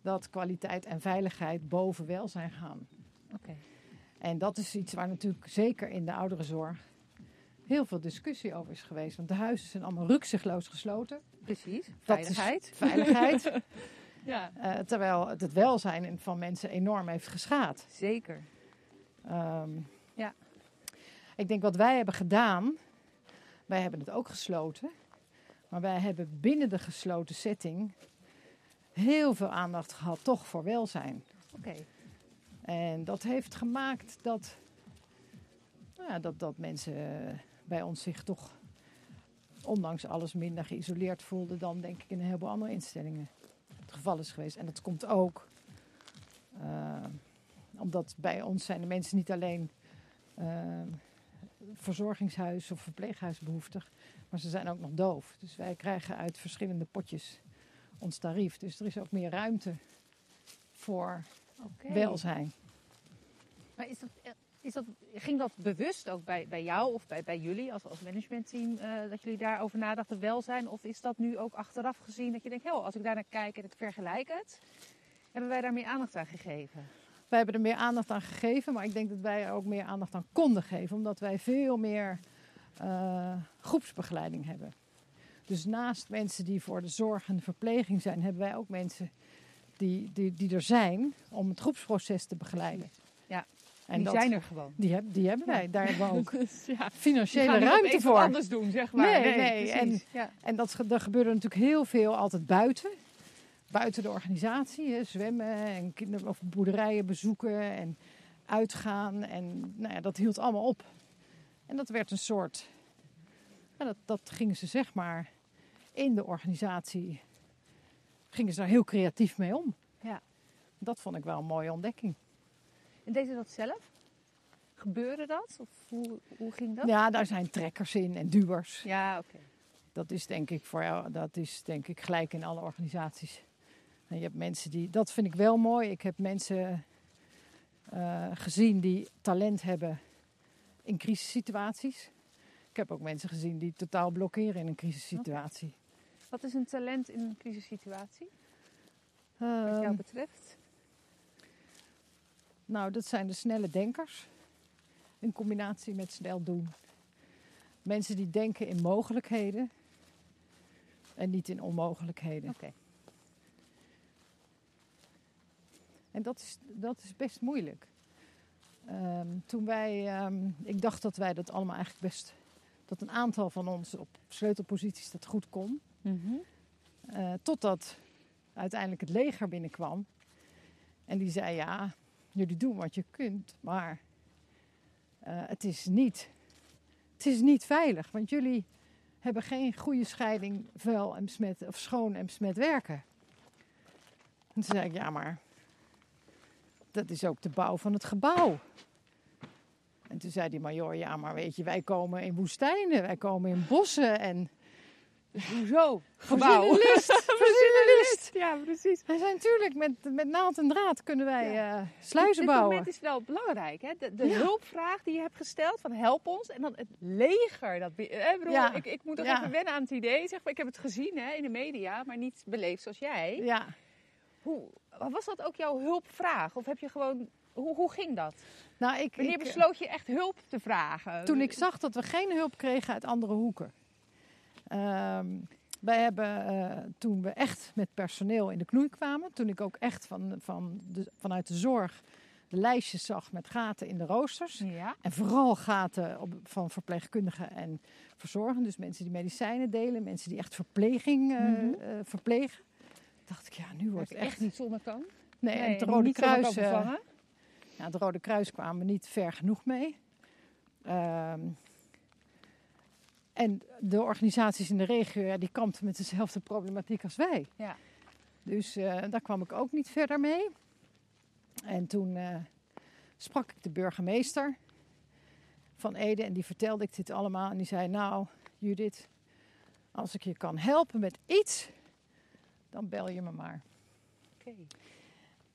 Speaker 3: dat kwaliteit en veiligheid boven welzijn gaan.
Speaker 2: Oké.
Speaker 3: En dat is iets waar natuurlijk zeker in de ouderenzorg heel veel discussie over is geweest. Want de huizen zijn allemaal rukzichtloos gesloten.
Speaker 2: Precies.
Speaker 3: Dat is
Speaker 2: Veiligheid.
Speaker 3: Veiligheid.
Speaker 2: Ja,
Speaker 3: Eh, terwijl het, het welzijn van mensen enorm heeft geschaad.
Speaker 2: zeker.
Speaker 3: Ehm,
Speaker 2: Ja.
Speaker 3: Ik denk wat wij hebben gedaan, wij hebben het ook gesloten, maar wij hebben binnen de gesloten setting heel veel aandacht gehad toch voor welzijn.
Speaker 2: Oké.
Speaker 3: En dat heeft gemaakt dat, nou ja, dat, dat mensen eh, bij ons zich toch, ondanks alles, minder geïsoleerd voelden dan denk ik in een heleboel andere instellingen het geval is geweest. En dat komt ook uh, omdat bij ons zijn de mensen niet alleen uh, verzorgingshuis of verpleeghuisbehoeftig, maar ze zijn ook nog doof. Dus wij krijgen uit verschillende potjes ons tarief. Dus er is ook meer ruimte voor okay. welzijn.
Speaker 2: Maar is dat, is dat, ging dat bewust ook bij, bij jou of bij, bij jullie als, als managementteam, uh, dat jullie daarover nadachten welzijn? Of is dat nu ook achteraf gezien dat je denkt, als ik daar naar kijk en ik vergelijk het, hebben wij daar meer aandacht aan gegeven?
Speaker 3: Wij hebben er meer aandacht aan gegeven, maar ik denk dat wij er ook meer aandacht aan konden geven, omdat wij veel meer uh, groepsbegeleiding hebben. Dus naast mensen die voor de zorg en de verpleging zijn, hebben wij ook mensen die, die, die er zijn om het groepsproces te begeleiden.
Speaker 2: Ja, en die dat, zijn er gewoon.
Speaker 3: Die, heb, die hebben wij. Ja. Daar hebben we ook ja. financiële ruimte voor.
Speaker 2: anders doen, zeg maar.
Speaker 3: Nee, nee. nee. En, ja. en dat, er gebeurde natuurlijk heel veel altijd buiten. Buiten de organisatie. Hè. Zwemmen en kinder, of boerderijen bezoeken en uitgaan. En nou ja, dat hield allemaal op. En dat werd een soort... dat, dat gingen ze zeg maar in de organisatie... gingen ze daar heel creatief mee om.
Speaker 2: Ja.
Speaker 3: Dat vond ik wel een mooie ontdekking.
Speaker 2: En deed je dat zelf? Gebeurde dat? Of hoe, hoe ging dat?
Speaker 3: Ja, daar zijn trekkers in en duwers.
Speaker 2: Ja, oké.
Speaker 3: Dat is denk ik voor jou, dat is denk ik gelijk in alle organisaties. En je hebt mensen die, dat vind ik wel mooi. Ik heb mensen uh, gezien die talent hebben in crisissituaties. Ik heb ook mensen gezien die totaal blokkeren in een crisissituatie. Okay.
Speaker 2: Wat is een talent in een crisissituatie? Uh, Wat jou betreft?
Speaker 3: Nou, dat zijn de snelle denkers. In combinatie met snel doen. Mensen die denken in mogelijkheden en niet in onmogelijkheden.
Speaker 2: Oké.
Speaker 3: En dat is, dat is best moeilijk. Um, toen wij, um, ik dacht dat wij dat allemaal eigenlijk best, dat een aantal van ons op sleutelposities dat goed kon.
Speaker 2: Mm -hmm.
Speaker 3: uh, totdat uiteindelijk het leger binnenkwam. En die zei, ja, jullie doen wat je kunt, maar uh, het, is niet, het is niet veilig. Want jullie hebben geen goede scheiding vuil en besmet, of schoon en besmet werken. En toen zei ik, ja maar dat is ook de bouw van het gebouw. En toen zei die major, ja maar weet je, wij komen in woestijnen, wij komen in bossen en
Speaker 2: Hoezo? Gebouw.
Speaker 3: Verzinnenlist.
Speaker 2: Ja, precies.
Speaker 3: Wij zijn natuurlijk met, met naald en draad kunnen wij ja. uh, sluizen bouwen.
Speaker 2: Dit moment is wel belangrijk. Hè? De, de ja. hulpvraag die je hebt gesteld van help ons. En dan het leger. Dat, hè, bedoel, ja. ik, ik moet nog even wennen aan het idee. Zeg maar, ik heb het gezien hè, in de media, maar niet beleefd zoals jij.
Speaker 3: Ja.
Speaker 2: Hoe, was dat ook jouw hulpvraag? Of heb je gewoon... Hoe, hoe ging dat?
Speaker 3: Nou, ik,
Speaker 2: Wanneer
Speaker 3: ik,
Speaker 2: besloot je echt hulp te vragen?
Speaker 3: Toen ik zag dat we geen hulp kregen uit andere hoeken. Um, wij hebben uh, toen we echt met personeel in de knoei kwamen, toen ik ook echt van, van de, vanuit de zorg de lijstjes zag met gaten in de roosters.
Speaker 2: Ja.
Speaker 3: En vooral gaten op, van verpleegkundigen en verzorgen. Dus mensen die medicijnen delen, mensen die echt verpleging uh, mm -hmm. uh, verplegen. Dacht ik, ja, nu wordt het echt...
Speaker 2: echt niet zonder kan.
Speaker 3: Nee, nee en het Rode Kruis. ja, het Rode Kruis kwamen niet ver genoeg mee. Um, en de organisaties in de regio, ja, die kampten met dezelfde problematiek als wij.
Speaker 2: Ja.
Speaker 3: Dus uh, daar kwam ik ook niet verder mee. En toen uh, sprak ik de burgemeester van Ede en die vertelde ik dit allemaal. En die zei, nou Judith, als ik je kan helpen met iets, dan bel je me maar.
Speaker 2: Oké. Okay.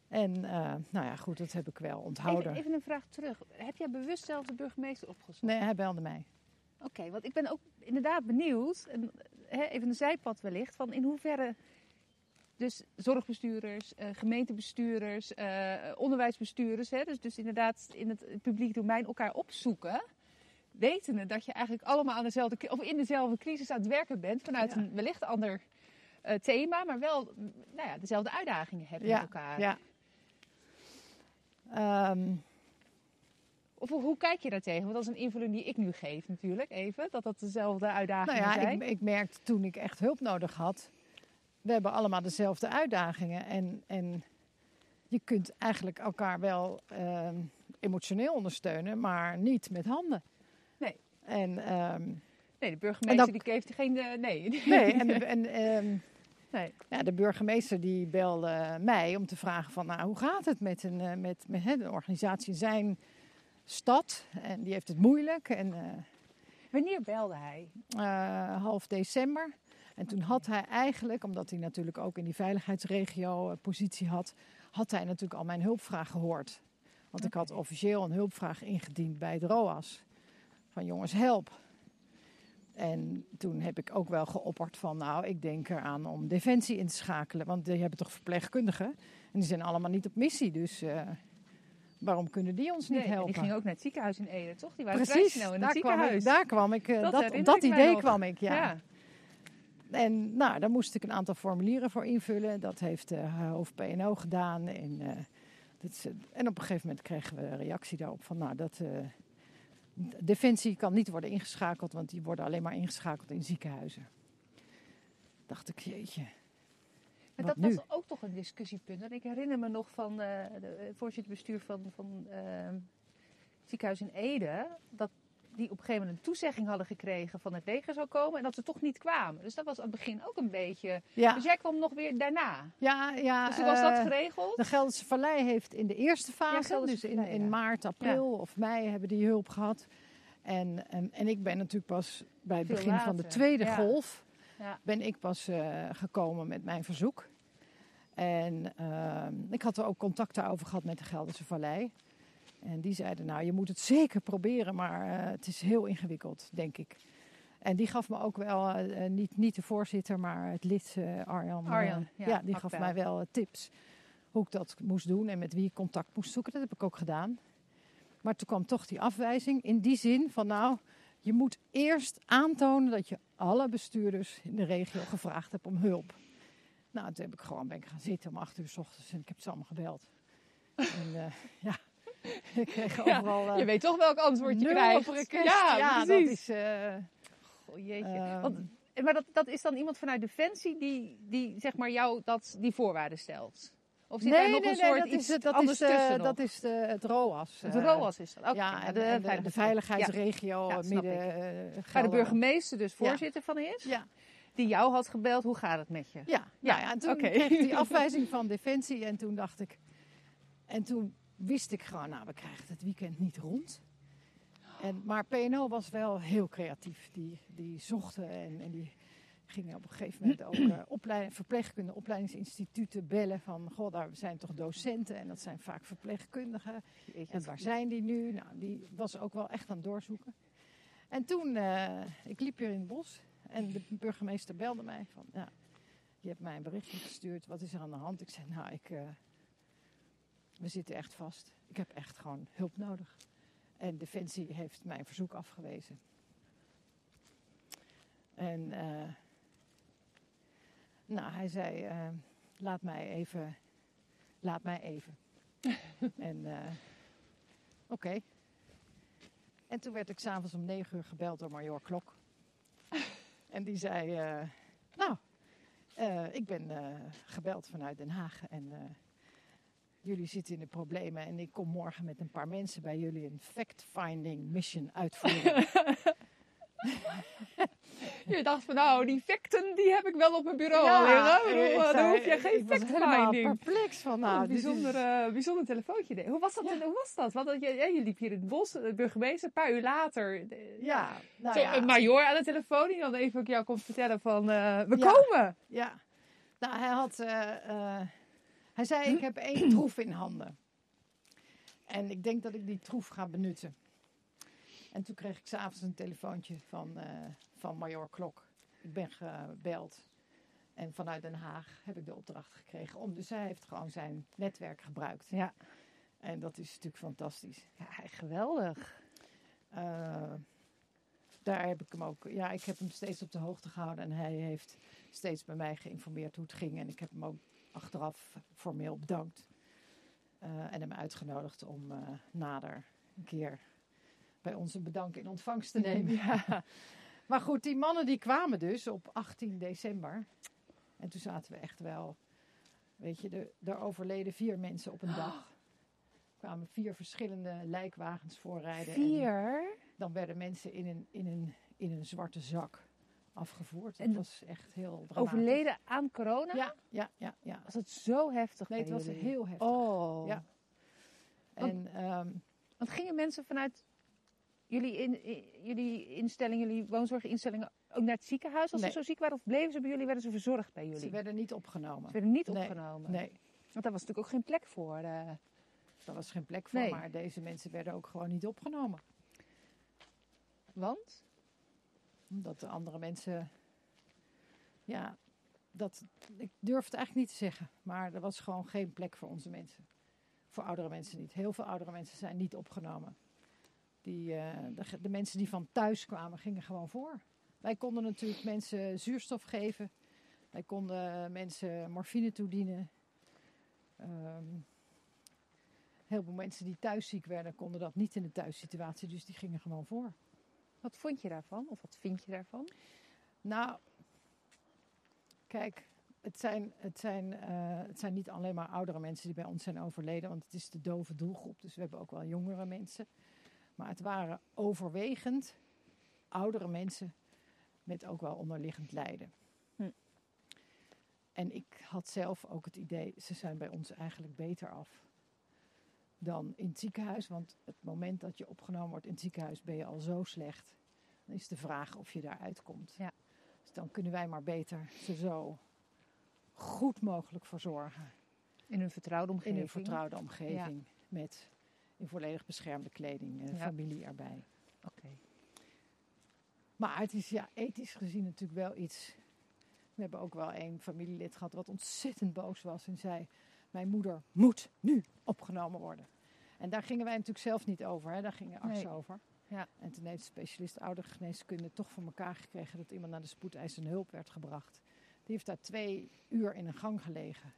Speaker 3: En uh, nou ja, goed, dat heb ik wel onthouden.
Speaker 2: Even, even, een vraag terug. Heb jij bewust zelf de burgemeester opgezocht?
Speaker 3: Nee, hij belde mij.
Speaker 2: Oké, okay, want ik ben ook inderdaad benieuwd, en, hè, even een zijpad wellicht, van in hoeverre dus zorgbestuurders, uh, gemeentebestuurders, uh, onderwijsbestuurders, hè, dus, dus inderdaad in het publiek domein elkaar opzoeken, wetende dat je eigenlijk allemaal aan dezelfde, of in dezelfde crisis aan het werken bent, vanuit ja. een wellicht ander uh, thema, maar wel nou ja, dezelfde uitdagingen hebben met elkaar.
Speaker 3: Ja. Um,
Speaker 2: of hoe kijk je daar tegen? Want dat is een invulling die ik nu geef natuurlijk, even. Dat dat dezelfde uitdagingen
Speaker 3: nou ja,
Speaker 2: zijn.
Speaker 3: Ik, ik merkte toen ik echt hulp nodig had. We hebben allemaal dezelfde uitdagingen. En, en je kunt eigenlijk elkaar wel ehm, emotioneel ondersteunen, maar niet met handen.
Speaker 2: Nee.
Speaker 3: En, ehm,
Speaker 2: Nee, de burgemeester
Speaker 3: En
Speaker 2: die heeft geen... eh, nee.
Speaker 3: nee, en, en ehm,
Speaker 2: Nee.
Speaker 3: ja, de burgemeester die belde mij om te vragen van, nou, hoe gaat het met een, eh, met, met hè, de organisatie in zijn stad? En die heeft het moeilijk. En eh,
Speaker 2: Wanneer belde hij?
Speaker 3: eh, half december. En toen had hij eigenlijk, omdat hij natuurlijk ook in die veiligheidsregio positie had, had hij natuurlijk al mijn hulpvraag gehoord. Want ik had officieel een hulpvraag ingediend bij het ROAS. Van jongens, help. En toen heb ik ook wel geopperd van, nou, ik denk eraan om Defensie in te schakelen. Want die hebben toch verpleegkundigen. En die zijn allemaal niet op missie. Dus eh, waarom kunnen die ons niet
Speaker 2: Nee, en
Speaker 3: helpen?
Speaker 2: die ging ook naar het ziekenhuis in Ede, toch? Die waren
Speaker 3: Precies,
Speaker 2: snel in
Speaker 3: daar
Speaker 2: het
Speaker 3: kwam,
Speaker 2: ziekenhuis.
Speaker 3: ik, daar kwam ik. eh,
Speaker 2: Dat
Speaker 3: dat,
Speaker 2: ik
Speaker 3: idee kwam ik, ja.
Speaker 2: ja.
Speaker 3: En nou, daar moest ik een aantal formulieren voor invullen. Dat heeft de hoofd PNO gedaan. En, eh, dat is, en op een gegeven moment kregen we een reactie daarop van, nou, dat defensie kan niet worden ingeschakeld, want die worden alleen maar ingeschakeld in ziekenhuizen. Dacht ik, jeetje.
Speaker 2: Maar dat
Speaker 3: nu?
Speaker 2: was ook toch een discussiepunt. En ik herinner me nog van eh, de eh, voorzitter bestuur van, van eh, het ziekenhuis in Ede. Dat die op een gegeven moment een toezegging hadden gekregen van het leger zou komen. En dat ze toch niet kwamen. Dus dat was aan het begin ook een beetje...
Speaker 3: Ja,
Speaker 2: Dus jij kwam nog weer daarna.
Speaker 3: ja, ja.
Speaker 2: Dus hoe was dat
Speaker 3: eh,
Speaker 2: geregeld?
Speaker 3: De Gelderse Vallei heeft in de eerste fase, dus in, in maart, april of mei, hebben die hulp gehad. En, en, en ik ben natuurlijk pas bij het
Speaker 2: Veel
Speaker 3: begin van de tweede golf,
Speaker 2: Ja.
Speaker 3: ben ik pas eh, gekomen met mijn verzoek. En ehm, ik had er ook contact daarover gehad met de Gelderse Vallei. En die zeiden, nou je moet het zeker proberen, maar eh, het is heel ingewikkeld, denk ik. En die gaf me ook wel, eh, eh, niet, niet de voorzitter, maar het lid Arjan.
Speaker 2: Arjan, ja,
Speaker 3: ja, die gaf mij wel tips hoe ik dat moest doen en met wie ik contact moest zoeken. Dat heb ik ook gedaan. Maar toen kwam toch die afwijzing in die zin van nou, je moet eerst aantonen dat je alle bestuurders in de regio gevraagd hebt om hulp. Nou, toen heb ik gewoon ben ik gaan zitten om acht uur s ochtends en ik heb ze allemaal gebeld. En ja, ik kreeg
Speaker 2: Ja,
Speaker 3: overal eh,
Speaker 2: Je weet toch welk antwoord je krijgt. Ja,
Speaker 3: dat
Speaker 2: precies.
Speaker 3: is... eh,
Speaker 2: Goh, jeetje.
Speaker 3: ehm,
Speaker 2: Want, maar dat, dat is dan iemand vanuit Defensie die, die zeg maar jou dat, die voorwaarden stelt? Of zit daar nog een soort
Speaker 3: dat
Speaker 2: iets
Speaker 3: is, dat
Speaker 2: anders
Speaker 3: is,
Speaker 2: tussen
Speaker 3: dat is de, het ROAS.
Speaker 2: Het ROAS is dat.
Speaker 3: Ja, en de, en de, de veiligheidsregio
Speaker 2: Ja,
Speaker 3: midden eh,
Speaker 2: Waar de burgemeester dus voorzitter van is.
Speaker 3: Ja,
Speaker 2: Die jou had gebeld, hoe gaat het met je?
Speaker 3: ja, ja, ja, en toen kreeg ik die afwijzing van Defensie en toen dacht ik... En toen wist ik gewoon, nou, we krijgen het weekend niet rond. En, maar PNO was wel heel creatief. Die, die zochten en, en die gingen op een gegeven moment ook opleiding, verpleegkunde opleidingsinstituten bellen van... Goh, daar zijn toch docenten en dat zijn vaak verpleegkundigen. En waar zijn die nu? Nou, die was ook wel echt aan het doorzoeken. En toen, eh, ik liep hier in het bos en de burgemeester belde mij van, ja, je hebt mij een berichtje gestuurd, wat is er aan de hand? Ik zei, nou, ik, eh, we zitten echt vast. Ik heb echt gewoon hulp nodig. En Defensie heeft mijn verzoek afgewezen. En eh, nou, hij zei, eh, laat mij even, laat mij even. en eh, oké. En toen werd ik s'avonds om negen uur gebeld door Major Klok. en die zei, nou, ik ben gebeld vanuit Den Haag en jullie zitten in de problemen en ik kom morgen met een paar mensen bij jullie een fact-finding mission uitvoeren.
Speaker 2: Je dacht van nou, die facten die heb ik wel op mijn bureau al
Speaker 3: Ja,
Speaker 2: liggen. Ik
Speaker 3: ik
Speaker 2: bedoel,
Speaker 3: zei-
Speaker 2: Dan hoef je
Speaker 3: ik
Speaker 2: geen fact-finding.
Speaker 3: perplex van,
Speaker 2: Oh,
Speaker 3: nou,
Speaker 2: een
Speaker 3: dit is-
Speaker 2: bijzonder, eh, bijzonder telefoontje. Hoe was dat? Hoe was dat? Want dat je, liep hier in het bos, de burgemeester, een paar uur later. de-
Speaker 3: ja, nou
Speaker 2: zo,
Speaker 3: ja.
Speaker 2: Een major aan de telefoon die dan even ook jou komt vertellen van eh, we komen.
Speaker 3: Ja, nou hij had, eh, eh, hij zei ik heb één troef in handen. En ik denk dat ik die troef ga benutten. En toen kreeg ik s'avonds een telefoontje van, eh, van Major Klok. Ik ben gebeld. En vanuit Den Haag heb ik de opdracht gekregen om. Dus hij heeft gewoon zijn netwerk gebruikt.
Speaker 2: Ja.
Speaker 3: En dat is natuurlijk fantastisch.
Speaker 2: Ja, geweldig.
Speaker 3: Eh, daar heb ik hem ook. Ja, ik heb hem steeds op de hoogte gehouden. En hij heeft steeds bij mij geïnformeerd hoe het ging. En ik heb hem ook achteraf formeel bedankt. Eh, en hem uitgenodigd om eh, nader een keer bij onze bedank in ontvangst te nemen.
Speaker 2: Ja.
Speaker 3: Maar goed, die mannen die kwamen dus op 18 december. En toen zaten we echt wel Weet je, er, er overleden vier mensen op een dag. Er kwamen vier verschillende lijkwagens voorrijden. En
Speaker 2: Vier?
Speaker 3: dan werden mensen in een, in een, in een zwarte zak afgevoerd. Dat
Speaker 2: En
Speaker 3: was echt heel dramatisch.
Speaker 2: Overleden aan corona?
Speaker 3: Ja, ja, ja, ja.
Speaker 2: Was het zo heftig
Speaker 3: Nee, het was
Speaker 2: jullie?
Speaker 3: heel heftig.
Speaker 2: Oh.
Speaker 3: Ja. En ehm,
Speaker 2: Want gingen mensen vanuit jullie, in, jullie instelling, jullie woonzorginstellingen ook naar het ziekenhuis als
Speaker 3: Nee.
Speaker 2: ze zo ziek waren? Of bleven ze bij jullie, werden ze verzorgd bij jullie?
Speaker 3: ze werden niet opgenomen.
Speaker 2: Ze werden niet
Speaker 3: Nee,
Speaker 2: opgenomen?
Speaker 3: Nee,
Speaker 2: Want daar was natuurlijk ook geen plek voor. eh.
Speaker 3: daar was geen plek voor.
Speaker 2: Nee.
Speaker 3: Maar deze mensen werden ook gewoon niet opgenomen.
Speaker 2: Want?
Speaker 3: Omdat de andere mensen... Ja, dat, ik durf het eigenlijk niet te zeggen. Maar er was gewoon geen plek voor onze mensen. Voor oudere mensen niet. Heel veel oudere mensen zijn niet opgenomen. Die, eh, de, mensen die van thuis kwamen, gingen gewoon voor. Wij konden natuurlijk mensen zuurstof geven. Wij konden mensen morfine toedienen. Ehm heel veel mensen die thuis ziek werden, konden dat niet in de thuissituatie. Dus die gingen gewoon voor.
Speaker 2: Wat vond je daarvan? Of wat vind je daarvan?
Speaker 3: Nou, kijk, het zijn, het, zijn, eh, het zijn niet alleen maar oudere mensen die bij ons zijn overleden, want het is de dove doelgroep, dus we hebben ook wel jongere mensen. Maar het waren overwegend oudere mensen met ook wel onderliggend lijden.
Speaker 2: Hm.
Speaker 3: En ik had zelf ook het idee, ze zijn bij ons eigenlijk beter af dan in het ziekenhuis. Want het moment dat je opgenomen wordt in het ziekenhuis ben je al zo slecht. Dan is de vraag of je daaruit komt.
Speaker 2: Ja.
Speaker 3: Dus dan kunnen wij maar beter ze zo goed mogelijk verzorgen.
Speaker 2: In een vertrouwde
Speaker 3: In
Speaker 2: omgeving?
Speaker 3: een vertrouwde omgeving. Met in volledig beschermde kleding en
Speaker 2: Ja.
Speaker 3: familie erbij.
Speaker 2: Oké.
Speaker 3: Maar het is ja, ethisch gezien natuurlijk wel iets. We hebben ook wel een familielid gehad wat ontzettend boos was en zei: Mijn moeder moet nu opgenomen worden. En daar gingen wij natuurlijk zelf niet over, hè? daar gingen artsen
Speaker 2: Nee.
Speaker 3: over.
Speaker 2: Ja.
Speaker 3: En toen heeft de specialist oudergeneeskunde toch voor elkaar gekregen dat iemand naar de spoedeisende hulp werd gebracht. Die heeft daar twee uur in een gang gelegen.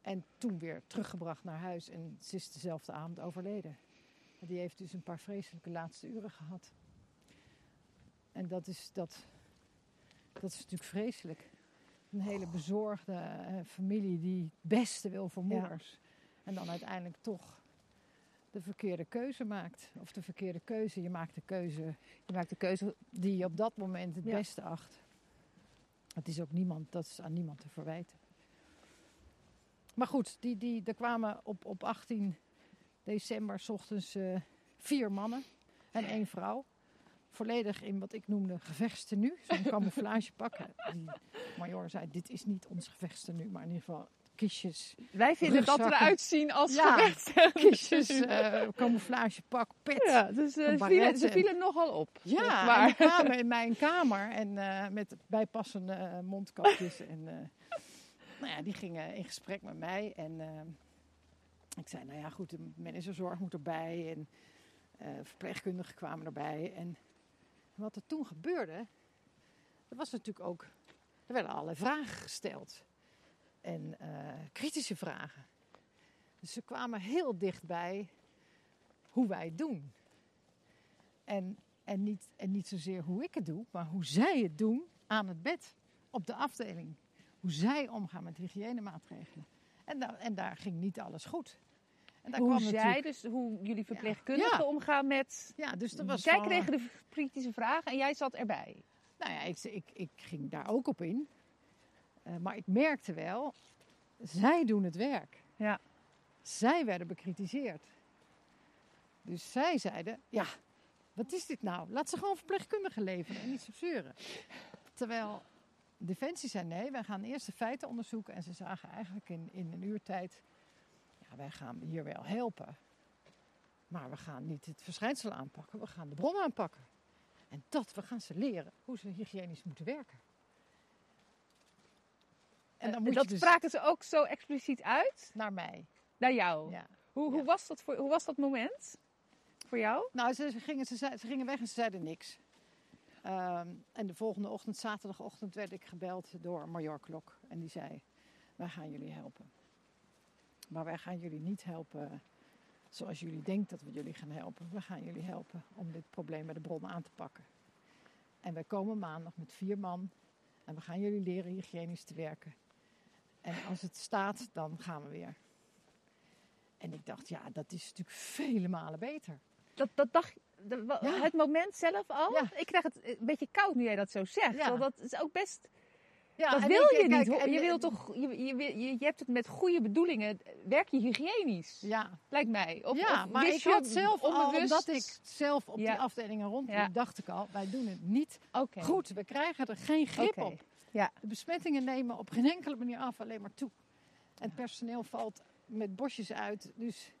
Speaker 3: En toen weer teruggebracht naar huis en ze is dezelfde avond overleden. En die heeft dus een paar vreselijke laatste uren gehad. En dat is, dat, dat is natuurlijk vreselijk. Een hele bezorgde eh, familie die het beste wil voor
Speaker 2: Ja.
Speaker 3: moeders. En dan uiteindelijk toch de verkeerde keuze maakt. Of de verkeerde keuze. Je maakt de keuze
Speaker 2: Je maakt de keuze.
Speaker 3: die je op dat moment het
Speaker 2: Ja.
Speaker 3: beste acht. Het is ook niemand, dat is aan niemand te verwijten. Maar goed, die, die, er kwamen op, op 18 december 's ochtends eh, vier mannen en één vrouw. Volledig in wat ik noemde gevechtstenu, zo'n camouflagepak. Die major zei, dit is niet ons gevechtstenu, maar in ieder geval kistjes,
Speaker 2: Wij vinden dat eruit zien als
Speaker 3: Ja, kistjes, eh camouflagepak, pet.
Speaker 2: Ja, dus eh, ze, vielen, ze nogal op.
Speaker 3: Ja,
Speaker 2: maar.
Speaker 3: kwamen in mijn kamer en eh, met bijpassende mondkapjes. en, nou ja, die gingen in gesprek met mij. En ik zei, nou ja, goed, de managerzorg moet erbij. En verpleegkundigen kwamen erbij. En wat er toen gebeurde, er was natuurlijk ook... Er werden allerlei vragen gesteld. En eh, kritische vragen. Dus ze kwamen heel dichtbij hoe wij het doen. En en niet, en niet zozeer hoe ik het doe, maar hoe zij het doen aan het bed, op de afdeling. Hoe zij omgaan met hygiënemaatregelen. En, da- en daar ging niet alles goed. En daar
Speaker 2: Hoe
Speaker 3: kwam
Speaker 2: zij,
Speaker 3: natuurlijk-
Speaker 2: dus hoe jullie verpleegkundigen
Speaker 3: Ja.
Speaker 2: omgaan met...
Speaker 3: Ja, dus was
Speaker 2: Zij kregen de kritische vragen en jij zat erbij.
Speaker 3: Nou ja, ik, ik, ik ging daar ook op in. Eh, maar ik merkte wel, zij doen het werk.
Speaker 2: Ja.
Speaker 3: Zij werden bekritiseerd. Dus zij zeiden, ja, wat is dit nou? Laat ze gewoon verpleegkundigen leveren en niet zeuren. Terwijl Defensie zei, nee, wij gaan eerst de feiten onderzoeken. En ze zagen eigenlijk in, in een uurtijd, ja, wij gaan hier wel helpen. Maar we gaan niet het verschijnsel aanpakken, we gaan de bron aanpakken. En dat, we gaan ze leren hoe ze hygiënisch moeten werken. En dan moet
Speaker 2: dat
Speaker 3: je dus
Speaker 2: spraken ze ook zo expliciet uit
Speaker 3: naar mij.
Speaker 2: naar jou.
Speaker 3: Ja.
Speaker 2: Hoe, was dat voor, hoe was dat moment voor jou?
Speaker 3: Nou, ze, gingen, ze, ze gingen weg en ze zeiden niks. Ehm, en de volgende ochtend, zaterdagochtend, werd ik gebeld door Major Klok. En die zei, wij gaan jullie helpen. Maar wij gaan jullie niet helpen zoals jullie denkt dat we jullie gaan helpen. We gaan jullie helpen om dit probleem bij de bron aan te pakken. En wij komen maandag met vier man. En we gaan jullie leren hygiënisch te werken. En als het staat, dan gaan we weer. En ik dacht, ja, dat is natuurlijk vele malen beter.
Speaker 2: Dat, dat dacht de- wa-
Speaker 3: Ja.
Speaker 2: het moment zelf al.
Speaker 3: Ja.
Speaker 2: Ik krijg het een beetje koud nu jij dat zo zegt.
Speaker 3: Ja.
Speaker 2: Want dat is ook best.
Speaker 3: Ja,
Speaker 2: dat wil
Speaker 3: ik-
Speaker 2: je
Speaker 3: kijk,
Speaker 2: niet.
Speaker 3: en-
Speaker 2: Je wil toch. Je, je, je, hebt het met goede bedoelingen. Werk je hygiënisch.
Speaker 3: Ja,
Speaker 2: Lijkt mij. Of,
Speaker 3: ja
Speaker 2: of
Speaker 3: maar ik had zelf al,
Speaker 2: onbewust-
Speaker 3: omdat ik zelf op
Speaker 2: Ja.
Speaker 3: die afdelingen rondliep,
Speaker 2: Ja.
Speaker 3: dacht ik al, wij doen het niet goed. We krijgen er geen grip op.
Speaker 2: Ja.
Speaker 3: De besmettingen nemen op geen enkele manier af, alleen maar toe. En het personeel valt met bosjes uit. Dus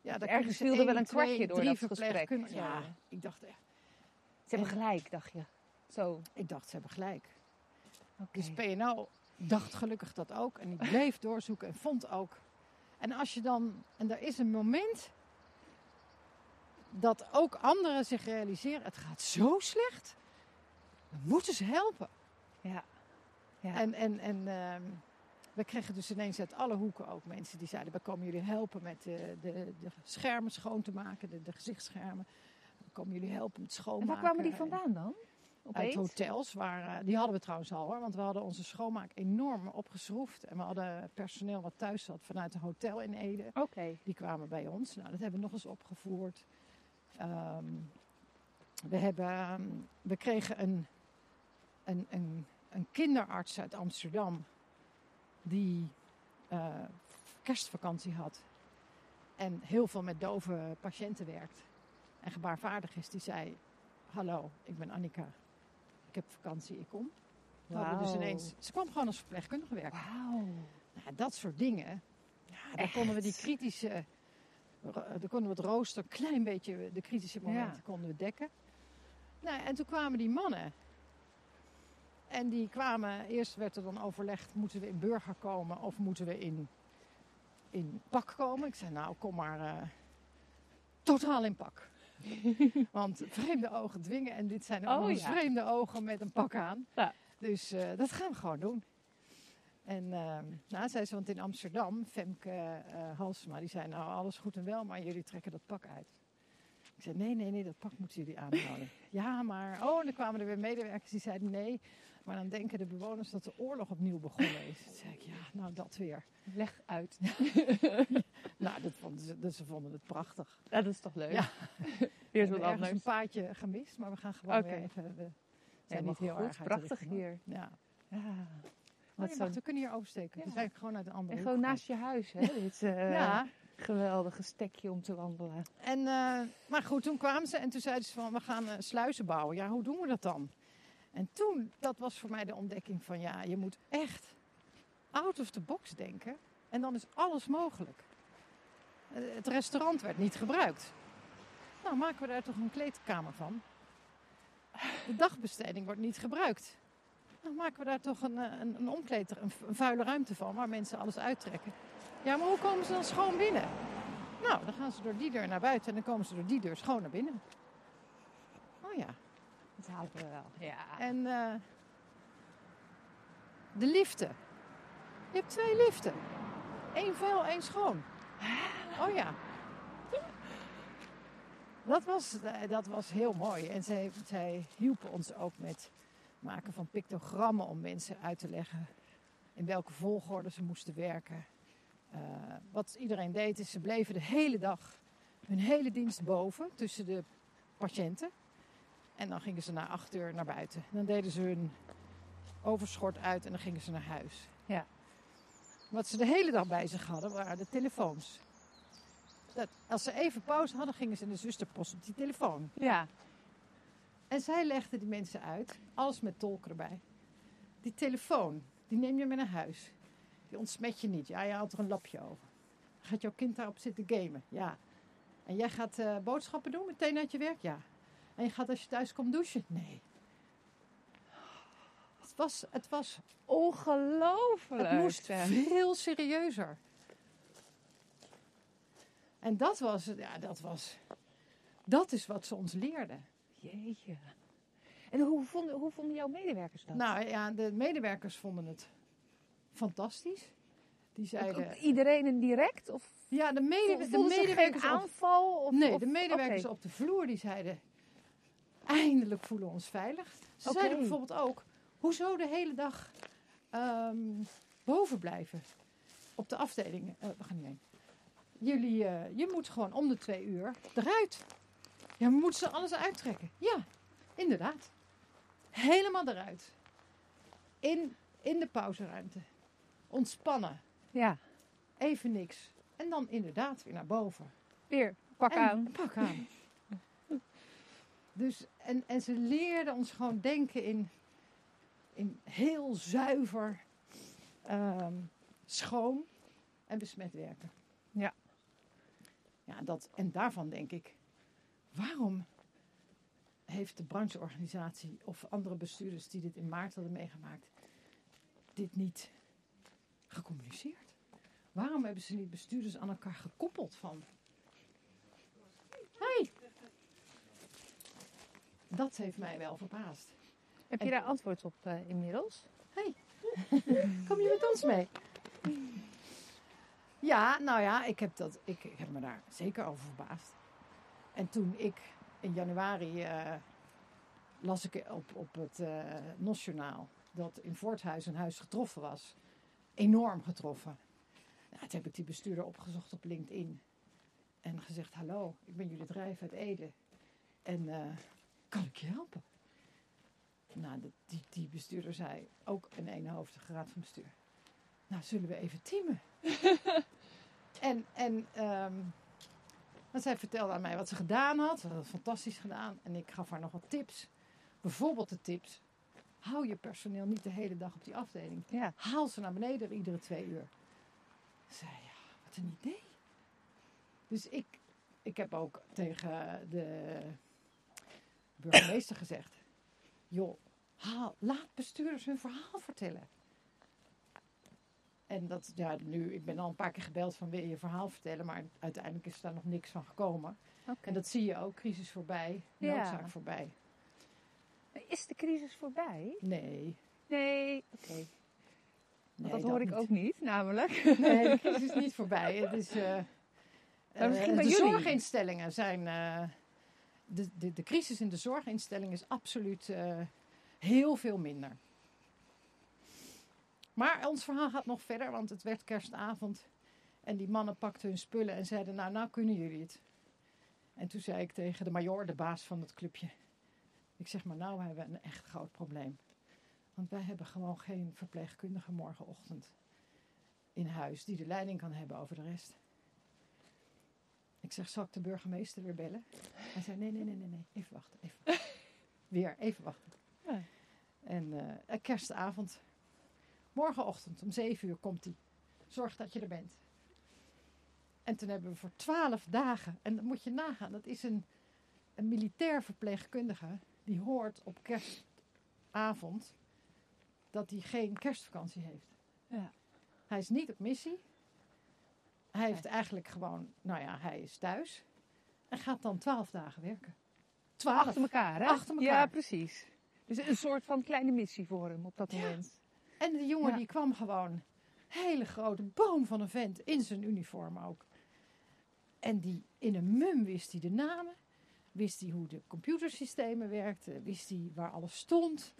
Speaker 3: ja, daar
Speaker 2: ergens viel er wel een
Speaker 3: twee,
Speaker 2: kwartje door dat gesprek.
Speaker 3: Ja, ik dacht echt.
Speaker 2: Ze hebben gelijk, dacht je. Zo.
Speaker 3: Ik dacht, ze hebben gelijk. Dus PNO dacht gelukkig dat ook. En die bleef doorzoeken en vond ook. En als je dan, en er is een moment dat ook anderen zich realiseren: het gaat zo slecht. We moeten ze helpen.
Speaker 2: Ja. Ja.
Speaker 3: En, en, en ehm, we kregen dus ineens uit alle hoeken ook mensen die zeiden: we komen jullie helpen met de, de, de schermen schoon te maken, de, de gezichtsschermen. We komen jullie helpen met
Speaker 2: En
Speaker 3: schoonmaken.
Speaker 2: waar kwamen die vandaan dan?
Speaker 3: Uit hotels, waar, eh, die hadden we trouwens al hoor, want we hadden onze schoonmaak enorm opgeschroefd. En we hadden personeel wat thuis zat vanuit een hotel in Ede.
Speaker 2: Oké.
Speaker 3: Die kwamen bij ons. Nou, dat hebben we nog eens opgevoerd. Ehm, we, hebben, ehm, we kregen een, een, een, een kinderarts uit Amsterdam die eh, kerstvakantie had. En heel veel met dove patiënten werkt. En gebaarvaardig is. Die zei, hallo, ik ben Annika. Ik heb vakantie, ik kom. Dus ineens, ze kwam gewoon als verpleegkundige werken.
Speaker 2: Wauw.
Speaker 3: Nou, dat soort dingen. Ja, daar konden we die kritische. Dan konden we het rooster een klein beetje, de kritische momenten
Speaker 2: Ja.
Speaker 3: konden we dekken. Nou, en toen kwamen die mannen. En die kwamen, eerst werd er dan overlegd, moeten we in burger komen of moeten we in, in pak komen? Ik zei, nou kom maar eh, totaal in pak. Want vreemde ogen dwingen en dit zijn ook
Speaker 2: Oh, ja.
Speaker 3: vreemde ogen met een pak aan.
Speaker 2: Ja.
Speaker 3: Dus eh, dat gaan we gewoon doen. En eh, nou, zei ze, want in Amsterdam, Femke eh, Halsema, die zei nou alles goed en wel, maar jullie trekken dat pak uit. Ik zei nee, nee, nee, dat pak moeten jullie aanhouden. ja, maar, oh, en dan kwamen er weer medewerkers die zeiden nee, maar dan denken de bewoners dat de oorlog opnieuw begonnen is. Toen zei ik, ja, nou dat weer.
Speaker 2: Leg uit.
Speaker 3: Nou, dat vonden ze, ze vonden het prachtig.
Speaker 2: Ja, dat is toch leuk?
Speaker 3: Ja.
Speaker 2: Weer
Speaker 3: We
Speaker 2: wat anders.
Speaker 3: een paadje gemist, maar we gaan gewoon weer even, we zijn
Speaker 2: Helemaal
Speaker 3: niet heel
Speaker 2: goed.
Speaker 3: erg
Speaker 2: Prachtig hier.
Speaker 3: Ja.
Speaker 2: Ja.
Speaker 3: Oh, we kunnen hier oversteken.
Speaker 2: Ja.
Speaker 3: We zijn gewoon uit een andere
Speaker 2: En gewoon naast je huis, hè? Dit eh,
Speaker 3: Ja,
Speaker 2: geweldige stekje om te wandelen.
Speaker 3: En, eh, maar goed, toen kwamen ze en toen zeiden ze van we gaan eh, sluizen bouwen. Ja, hoe doen we dat dan? En toen, dat was voor mij de ontdekking van ja, je moet echt out of the box denken. En dan is alles mogelijk. Eh, Het restaurant werd niet gebruikt. Nou, maken we daar toch een kleedkamer van. De dagbesteding wordt niet gebruikt. Nou, maken we daar toch een, eh, een, een omkleed, een, een vuile ruimte van waar mensen alles uittrekken. Ja, maar hoe komen ze dan schoon binnen? Nou, dan gaan ze door die deur naar buiten en dan komen ze door die deur schoon naar binnen. Oh ja.
Speaker 2: Dat halen we wel. Ja.
Speaker 3: En eh, de liften. Je hebt twee liften. Eén vuil, één schoon. Oh ja. Dat was, eh, dat was heel mooi. En zij, zij hielpen ons ook met maken van pictogrammen om mensen uit te leggen in welke volgorde ze moesten werken. Eh, wat iedereen deed is, ze bleven de hele dag hun hele dienst boven tussen de patiënten. En dan gingen ze na acht uur naar buiten. Dan deden ze hun overschort uit en dan gingen ze naar huis.
Speaker 2: Ja.
Speaker 3: Wat ze de hele dag bij zich hadden, waren de telefoons. Dat, als ze even pauze hadden, gingen ze in de zusterpost op die telefoon.
Speaker 2: Ja.
Speaker 3: En zij legden die mensen uit, alles met tolk erbij. Die telefoon, die neem je mee naar huis. Die ontsmet je niet. Ja, je haalt er een lapje over. Gaat jouw kind daarop zitten gamen? Ja. En jij gaat eh, boodschappen doen meteen uit je werk? Ja. En je gaat als je thuis komt douchen? Nee. Het was, het was,
Speaker 2: Ongelooflijk.
Speaker 3: het moest veel serieuzer. En dat was, ja, dat was, dat is wat ze ons leerden.
Speaker 2: Jeetje. En hoe vonden, hoe vonden jouw medewerkers dat?
Speaker 3: Nou ja, de medewerkers vonden het fantastisch. Die zeiden.
Speaker 2: ook iedereen in direct? Of
Speaker 3: Ja, de, mede, de medewerkers.
Speaker 2: geen aanval? Of,
Speaker 3: nee,
Speaker 2: of-
Speaker 3: de medewerkers op de vloer die zeiden. Eindelijk voelen we ons veilig. Ze zeiden bijvoorbeeld ook. Hoezo de hele dag ehm, boven blijven. Op de afdeling. eh, we gaan niet heen. Jullie, eh, je moet gewoon om de twee uur eruit. Ja, we moeten ze alles uittrekken. Ja, inderdaad. Helemaal eruit. In, in de pauzeruimte. Ontspannen.
Speaker 2: Ja,
Speaker 3: Even niks. En dan inderdaad weer naar boven.
Speaker 2: weer pak
Speaker 3: En-
Speaker 2: aan.
Speaker 3: Pak aan. Dus, en, en ze leerden ons gewoon denken in, in heel zuiver, ehm, schoon en besmet werken.
Speaker 2: Ja.
Speaker 3: Ja, dat, en daarvan denk ik, waarom heeft de brancheorganisatie of andere bestuurders die dit in maart hadden meegemaakt, dit niet gecommuniceerd? Waarom hebben ze niet bestuurders aan elkaar gekoppeld van Hey. Dat heeft mij wel verbaasd.
Speaker 2: Heb je
Speaker 3: En-
Speaker 2: daar antwoord op eh, inmiddels?
Speaker 3: Kom je met ons mee? Ja, nou ja, ik heb, dat, ik, ik heb me daar zeker over verbaasd. En toen ik in januari eh, las ik op, op het eh NOS-journaal dat in Voorthuis een huis getroffen was. Enorm getroffen. Nou, toen heb ik die bestuurder opgezocht op LinkedIn. En gezegd, hallo, ik ben jullie drijf uit Ede. En kan ik je helpen? Nou, die, die bestuurder zei, ook een eenhoofdige raad van bestuur. Nou, zullen we even teamen? en en want zij vertelde aan mij wat ze gedaan had. Ze had het fantastisch gedaan. En ik gaf haar nog wat tips. Bijvoorbeeld de tips. Hou je personeel niet de hele dag op die afdeling.
Speaker 2: Ja.
Speaker 3: Haal ze naar beneden iedere twee uur. Zei, ja, wat een idee. Dus ik, ik heb ook tegen de burgemeester gezegd. Joh, haal, laat bestuurders hun verhaal vertellen. En dat, ja, nu, ik ben al een paar keer gebeld van wil je je verhaal vertellen, maar uiteindelijk is daar nog niks van gekomen. En dat zie je ook, crisis voorbij,
Speaker 2: Ja.
Speaker 3: noodzaak voorbij.
Speaker 2: Is de crisis voorbij?
Speaker 3: Nee.
Speaker 2: Nee, oké.
Speaker 3: nee
Speaker 2: dat hoor ik
Speaker 3: niet.
Speaker 2: ook niet, namelijk.
Speaker 3: Nee, de crisis is niet voorbij. Het is,
Speaker 2: bij
Speaker 3: de
Speaker 2: jullie.
Speaker 3: zorginstellingen zijn. eh, de, de, de crisis in de zorginstellingen is absoluut eh, heel veel minder. Maar ons verhaal gaat nog verder, want het werd kerstavond. En die mannen pakten hun spullen en zeiden: Nou, nou kunnen jullie het. En toen zei ik tegen de major, de baas van het clubje: Ik zeg maar, nou hebben we een echt groot probleem. Want wij hebben gewoon geen verpleegkundige morgenochtend in huis die de leiding kan hebben over de rest. Ik zeg, zal ik de burgemeester weer bellen? Hij zei, nee, nee, nee, nee, nee. even wachten, even wachten. Weer, even wachten.
Speaker 2: Ja.
Speaker 3: En eh, kerstavond, morgenochtend om zeven uur komt hij. Zorg dat je er bent. En toen hebben we voor twaalf dagen, en dat moet je nagaan, dat is een, een militair verpleegkundige die hoort op kerstavond dat hij geen kerstvakantie heeft.
Speaker 2: Ja.
Speaker 3: Hij is niet op missie. Hij heeft eigenlijk gewoon, nou ja, hij is thuis. En gaat dan twaalf dagen werken. Twaalf.
Speaker 2: Achter elkaar, hè?
Speaker 3: Achter elkaar.
Speaker 2: Ja, precies. Dus een soort van kleine missie voor hem op dat
Speaker 3: Ja.
Speaker 2: moment.
Speaker 3: En de jongen
Speaker 2: Ja.
Speaker 3: die kwam gewoon, hele grote boom van een vent, in zijn uniform ook. En die in een mum wist hij de namen. Wist hij hoe de computersystemen werkten. Wist hij waar alles stond.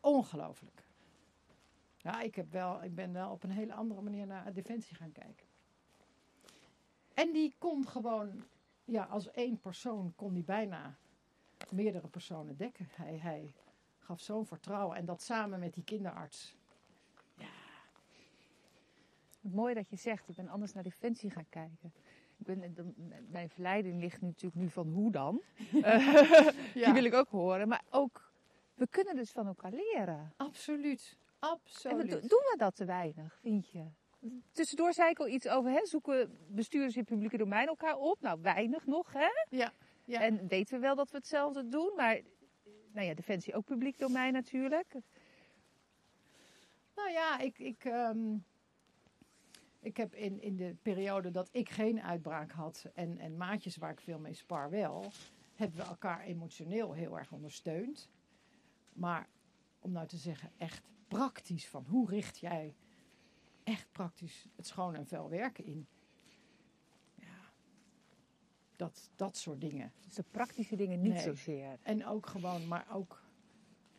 Speaker 3: Ongelooflijk. Ja, ik, heb wel, ik ben wel op een hele andere manier naar Defensie gaan kijken. En die kon gewoon, ja, als één persoon kon die bijna meerdere personen dekken. Hij, hij gaf zo'n vertrouwen. En dat samen met die kinderarts.
Speaker 2: Mooi dat je zegt, ik ben anders naar Defensie gaan kijken. Ik ben, de- mijn verleiding ligt nu natuurlijk nu van hoe dan. Eh, Die wil ik ook horen. Maar ook, we kunnen dus van elkaar leren.
Speaker 3: Absoluut.
Speaker 2: En
Speaker 3: Absoluut.
Speaker 2: we, doen we dat te weinig, vind je? Tussendoor zei ik al iets over, hè, zoeken bestuurders in publieke domein elkaar op? Nou, weinig nog, hè?
Speaker 3: Ja, ja.
Speaker 2: En weten we wel dat we hetzelfde doen, maar... Nou ja, Defensie ook publiek domein natuurlijk.
Speaker 3: Nou ja, ik, ik, ehm, ik heb in, in de periode dat ik geen uitbraak had en, en maatjes waar ik veel mee spar wel, hebben we elkaar emotioneel heel erg ondersteund. Maar om nou te zeggen, echt praktisch van hoe richt jij echt praktisch het schoon en vuil werken in? Ja, dat, dat soort dingen.
Speaker 2: Dus de praktische dingen niet
Speaker 3: Nee.
Speaker 2: zozeer.
Speaker 3: En ook gewoon, maar ook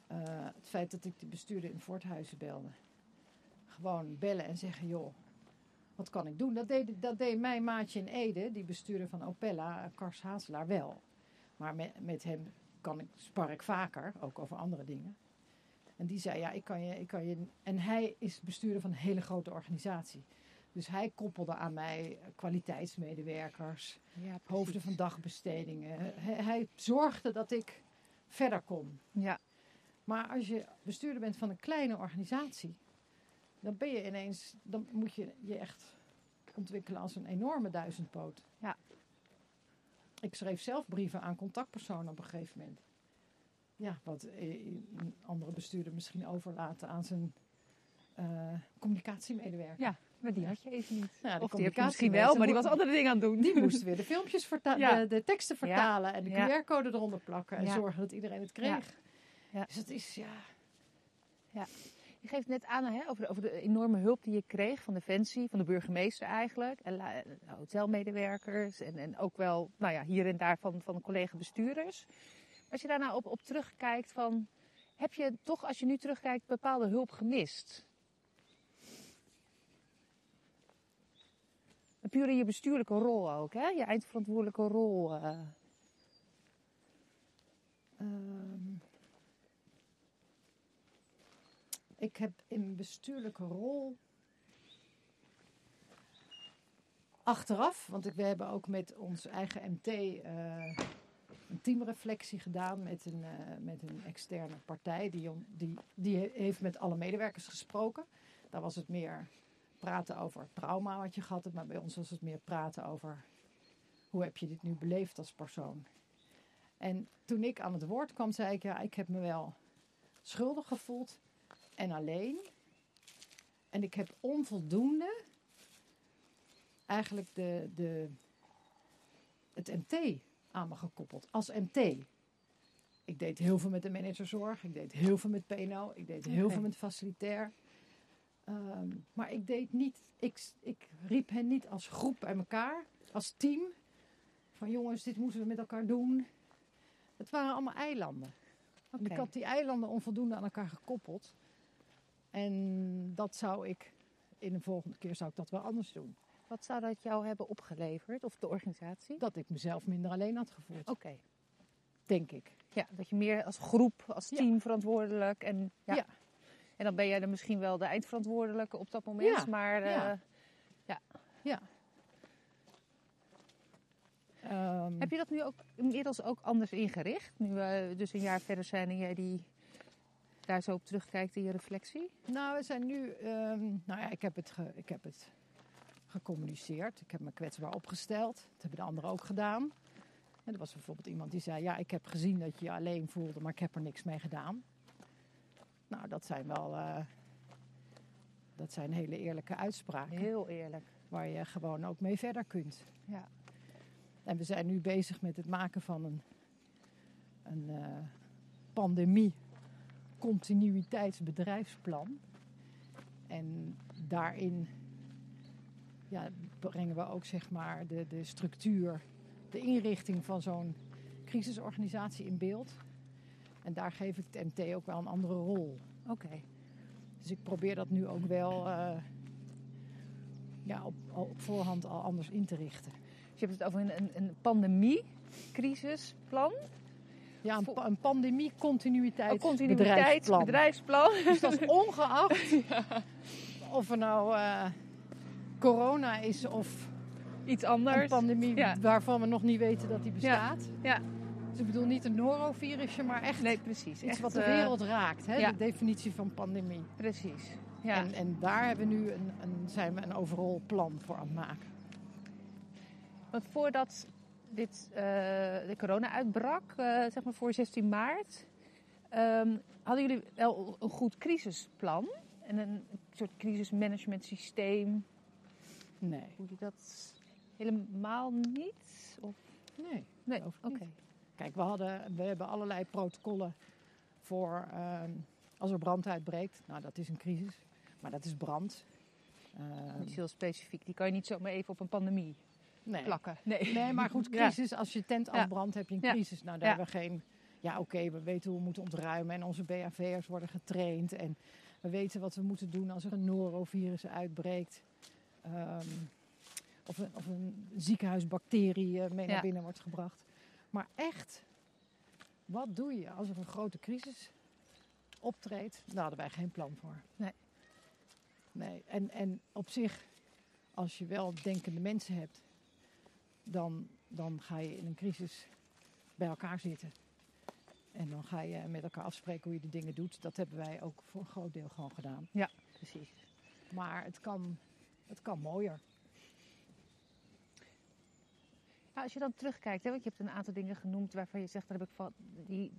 Speaker 3: eh, het feit dat ik de bestuurder in Voorthuizen belde. gewoon bellen en zeggen: joh, wat kan ik doen? Dat deed, dat deed mijn maatje in Ede, die bestuurder van Opella, Kars Hazelaar, wel. Maar met, met hem kan ik, spar ik vaker, ook over andere dingen. En die zei, ja, ik kan je, ik kan je... En hij is bestuurder van een hele grote organisatie. Dus hij koppelde aan mij kwaliteitsmedewerkers,
Speaker 2: Ja,
Speaker 3: hoofden van dagbestedingen. Hij, hij zorgde dat ik verder kon.
Speaker 2: Ja,
Speaker 3: Maar als je bestuurder bent van een kleine organisatie, dan ben je ineens, dan moet je je echt ontwikkelen als een enorme duizendpoot.
Speaker 2: Ja.
Speaker 3: Ik schreef zelf brieven aan contactpersonen op een gegeven moment. Ja, wat een andere bestuurder misschien overlaten aan zijn eh, communicatiemedewerker.
Speaker 2: Ja, maar die had je even niet.
Speaker 3: Nou, de
Speaker 2: of die heb je
Speaker 3: communicatie
Speaker 2: misschien wel, maar die was andere dingen aan het doen.
Speaker 3: Die moest weer de filmpjes vertalen,
Speaker 2: Ja.
Speaker 3: de, de teksten vertalen en de
Speaker 2: Ja.
Speaker 3: QR-code eronder plakken en
Speaker 2: Ja.
Speaker 3: zorgen dat iedereen het kreeg.
Speaker 2: Ja.
Speaker 3: Dus het is, ja,
Speaker 2: Je geeft net aan hè, over, de, over de enorme hulp die je kreeg van Defensie, van de burgemeester eigenlijk. En hotelmedewerkers en, en ook wel nou ja, hier en daar van, van collega-bestuurders. Als je daar nou op, op terugkijkt, van, heb je toch als je nu terugkijkt bepaalde hulp gemist? Puur in je bestuurlijke rol ook, hè? je eindverantwoordelijke rol. eh.
Speaker 3: Ehm, ik heb in bestuurlijke rol achteraf, want we hebben ook met ons eigen MT eh, teamreflectie gedaan met een, eh, met een externe partij. Die, die, die he- heeft met alle medewerkers gesproken. Daar was het meer praten over trauma wat je gehad hebt, maar bij ons was het meer praten over hoe heb je dit nu beleefd als persoon. En toen ik aan het woord kwam, zei ik, ja, ik heb me wel schuldig gevoeld en alleen. En ik heb onvoldoende eigenlijk de, de, het MT aan me gekoppeld. Als MT. Ik deed heel veel met de managerzorg, ik deed heel veel met PNO, ik deed heel veel met facilitair. Ehm, maar ik deed niet, ik, ik riep hen niet als groep bij elkaar, als team. Van jongens, dit moeten we met elkaar doen. Het waren allemaal eilanden. Ik had die eilanden onvoldoende aan elkaar gekoppeld. En dat zou ik, in de volgende keer zou ik dat wel anders doen.
Speaker 2: Wat zou dat jou hebben opgeleverd, of de organisatie?
Speaker 3: Dat ik mezelf minder alleen had gevoeld,
Speaker 2: Oké.
Speaker 3: denk ik.
Speaker 2: Ja, dat je meer als groep, als
Speaker 3: Ja.
Speaker 2: team verantwoordelijk en ja.
Speaker 3: Ja.
Speaker 2: En dan ben jij er misschien wel de eindverantwoordelijke op dat moment,
Speaker 3: Ja,
Speaker 2: maar eh,
Speaker 3: ja. Ehm,
Speaker 2: heb je dat nu ook inmiddels ook anders ingericht? Nu we dus een jaar verder zijn en jij die daar zo op terugkijkt in je reflectie?
Speaker 3: Nou, we zijn nu. ehm, nou ja, ik heb, het ge- ik heb het gecommuniceerd. Ik heb me kwetsbaar opgesteld. Dat hebben de anderen ook gedaan. En er was bijvoorbeeld iemand die zei: Ja, ik heb gezien dat je je alleen voelde, maar ik heb er niks mee gedaan. Nou, dat zijn wel. eh, dat zijn hele eerlijke uitspraken.
Speaker 2: Heel eerlijk.
Speaker 3: Waar je gewoon ook mee verder kunt.
Speaker 2: Ja.
Speaker 3: En we zijn nu bezig met het maken van een, een eh, pandemie continuïteitsbedrijfsplan. En daarin ja, brengen we ook zeg maar de, de structuur, de inrichting van zo'n crisisorganisatie in beeld. En daar geef ik het MT ook wel een andere rol.
Speaker 2: Oké.
Speaker 3: Dus ik probeer dat nu ook wel eh, ja, op, voorhand al anders in te richten.
Speaker 2: Dus je hebt het over een, een, een pandemie-crisisplan.
Speaker 3: Ja, een, pandemie
Speaker 2: Een
Speaker 3: continuïteitsbedrijfsplan.
Speaker 2: continuïteitsbedrijfsplan.
Speaker 3: Dus dat is ongeacht of er nou eh, corona is of
Speaker 2: Iets
Speaker 3: een
Speaker 2: anders.
Speaker 3: pandemie
Speaker 2: Ja.
Speaker 3: waarvan we nog niet weten dat die bestaat.
Speaker 2: Ja.
Speaker 3: Dus ik bedoel niet een norovirusje, maar echt
Speaker 2: Nee, precies.
Speaker 3: iets
Speaker 2: Echt,
Speaker 3: wat de
Speaker 2: eh,
Speaker 3: wereld raakt. Hè?
Speaker 2: ja.
Speaker 3: De definitie van pandemie.
Speaker 2: Precies. Ja.
Speaker 3: En, en daar hebben we nu een, een, zijn we een overal plan voor aan het maken.
Speaker 2: Want voordat dit, eh, de corona uitbrak, eh, zeg maar voor 16 maart, ehm, hadden jullie wel een goed crisisplan en een soort crisismanagement systeem.
Speaker 3: Nee.
Speaker 2: Hoe je dat helemaal niet? Of?
Speaker 3: Nee.
Speaker 2: Nee, oké.
Speaker 3: Kijk, we, hadden, we hebben allerlei protocollen voor ehm, als er brand uitbreekt. Nou, dat is een crisis, maar dat is brand. Ehm,
Speaker 2: Dat is heel specifiek. Die kan je niet zomaar even op een pandemie
Speaker 3: nee.
Speaker 2: plakken. Nee.
Speaker 3: nee, maar goed, crisis. Als je tent
Speaker 2: Ja.
Speaker 3: afbrandt, heb je een crisis. Nou, daar
Speaker 2: Ja.
Speaker 3: hebben we geen... Ja, oké, we weten hoe we moeten ontruimen. En onze BAV'ers worden getraind. En We weten wat we moeten doen als er een norovirus uitbreekt. Ehm, of, een, of een ziekenhuisbacterie eh, mee
Speaker 2: Ja.
Speaker 3: naar binnen wordt gebracht. Maar echt, wat doe je als er een grote crisis optreedt? Daar hadden wij geen plan voor.
Speaker 2: Nee.
Speaker 3: Nee, en, en op zich, als je wel denkende mensen hebt, dan, dan ga je in een crisis bij elkaar zitten. En dan ga je met elkaar afspreken hoe je de dingen doet. Dat hebben wij ook voor een groot deel gewoon gedaan.
Speaker 2: Precies.
Speaker 3: Maar het kan, het kan mooier.
Speaker 2: Als je dan terugkijkt, hè, want je hebt een aantal dingen genoemd waarvan je zegt, daar heb ik van, die,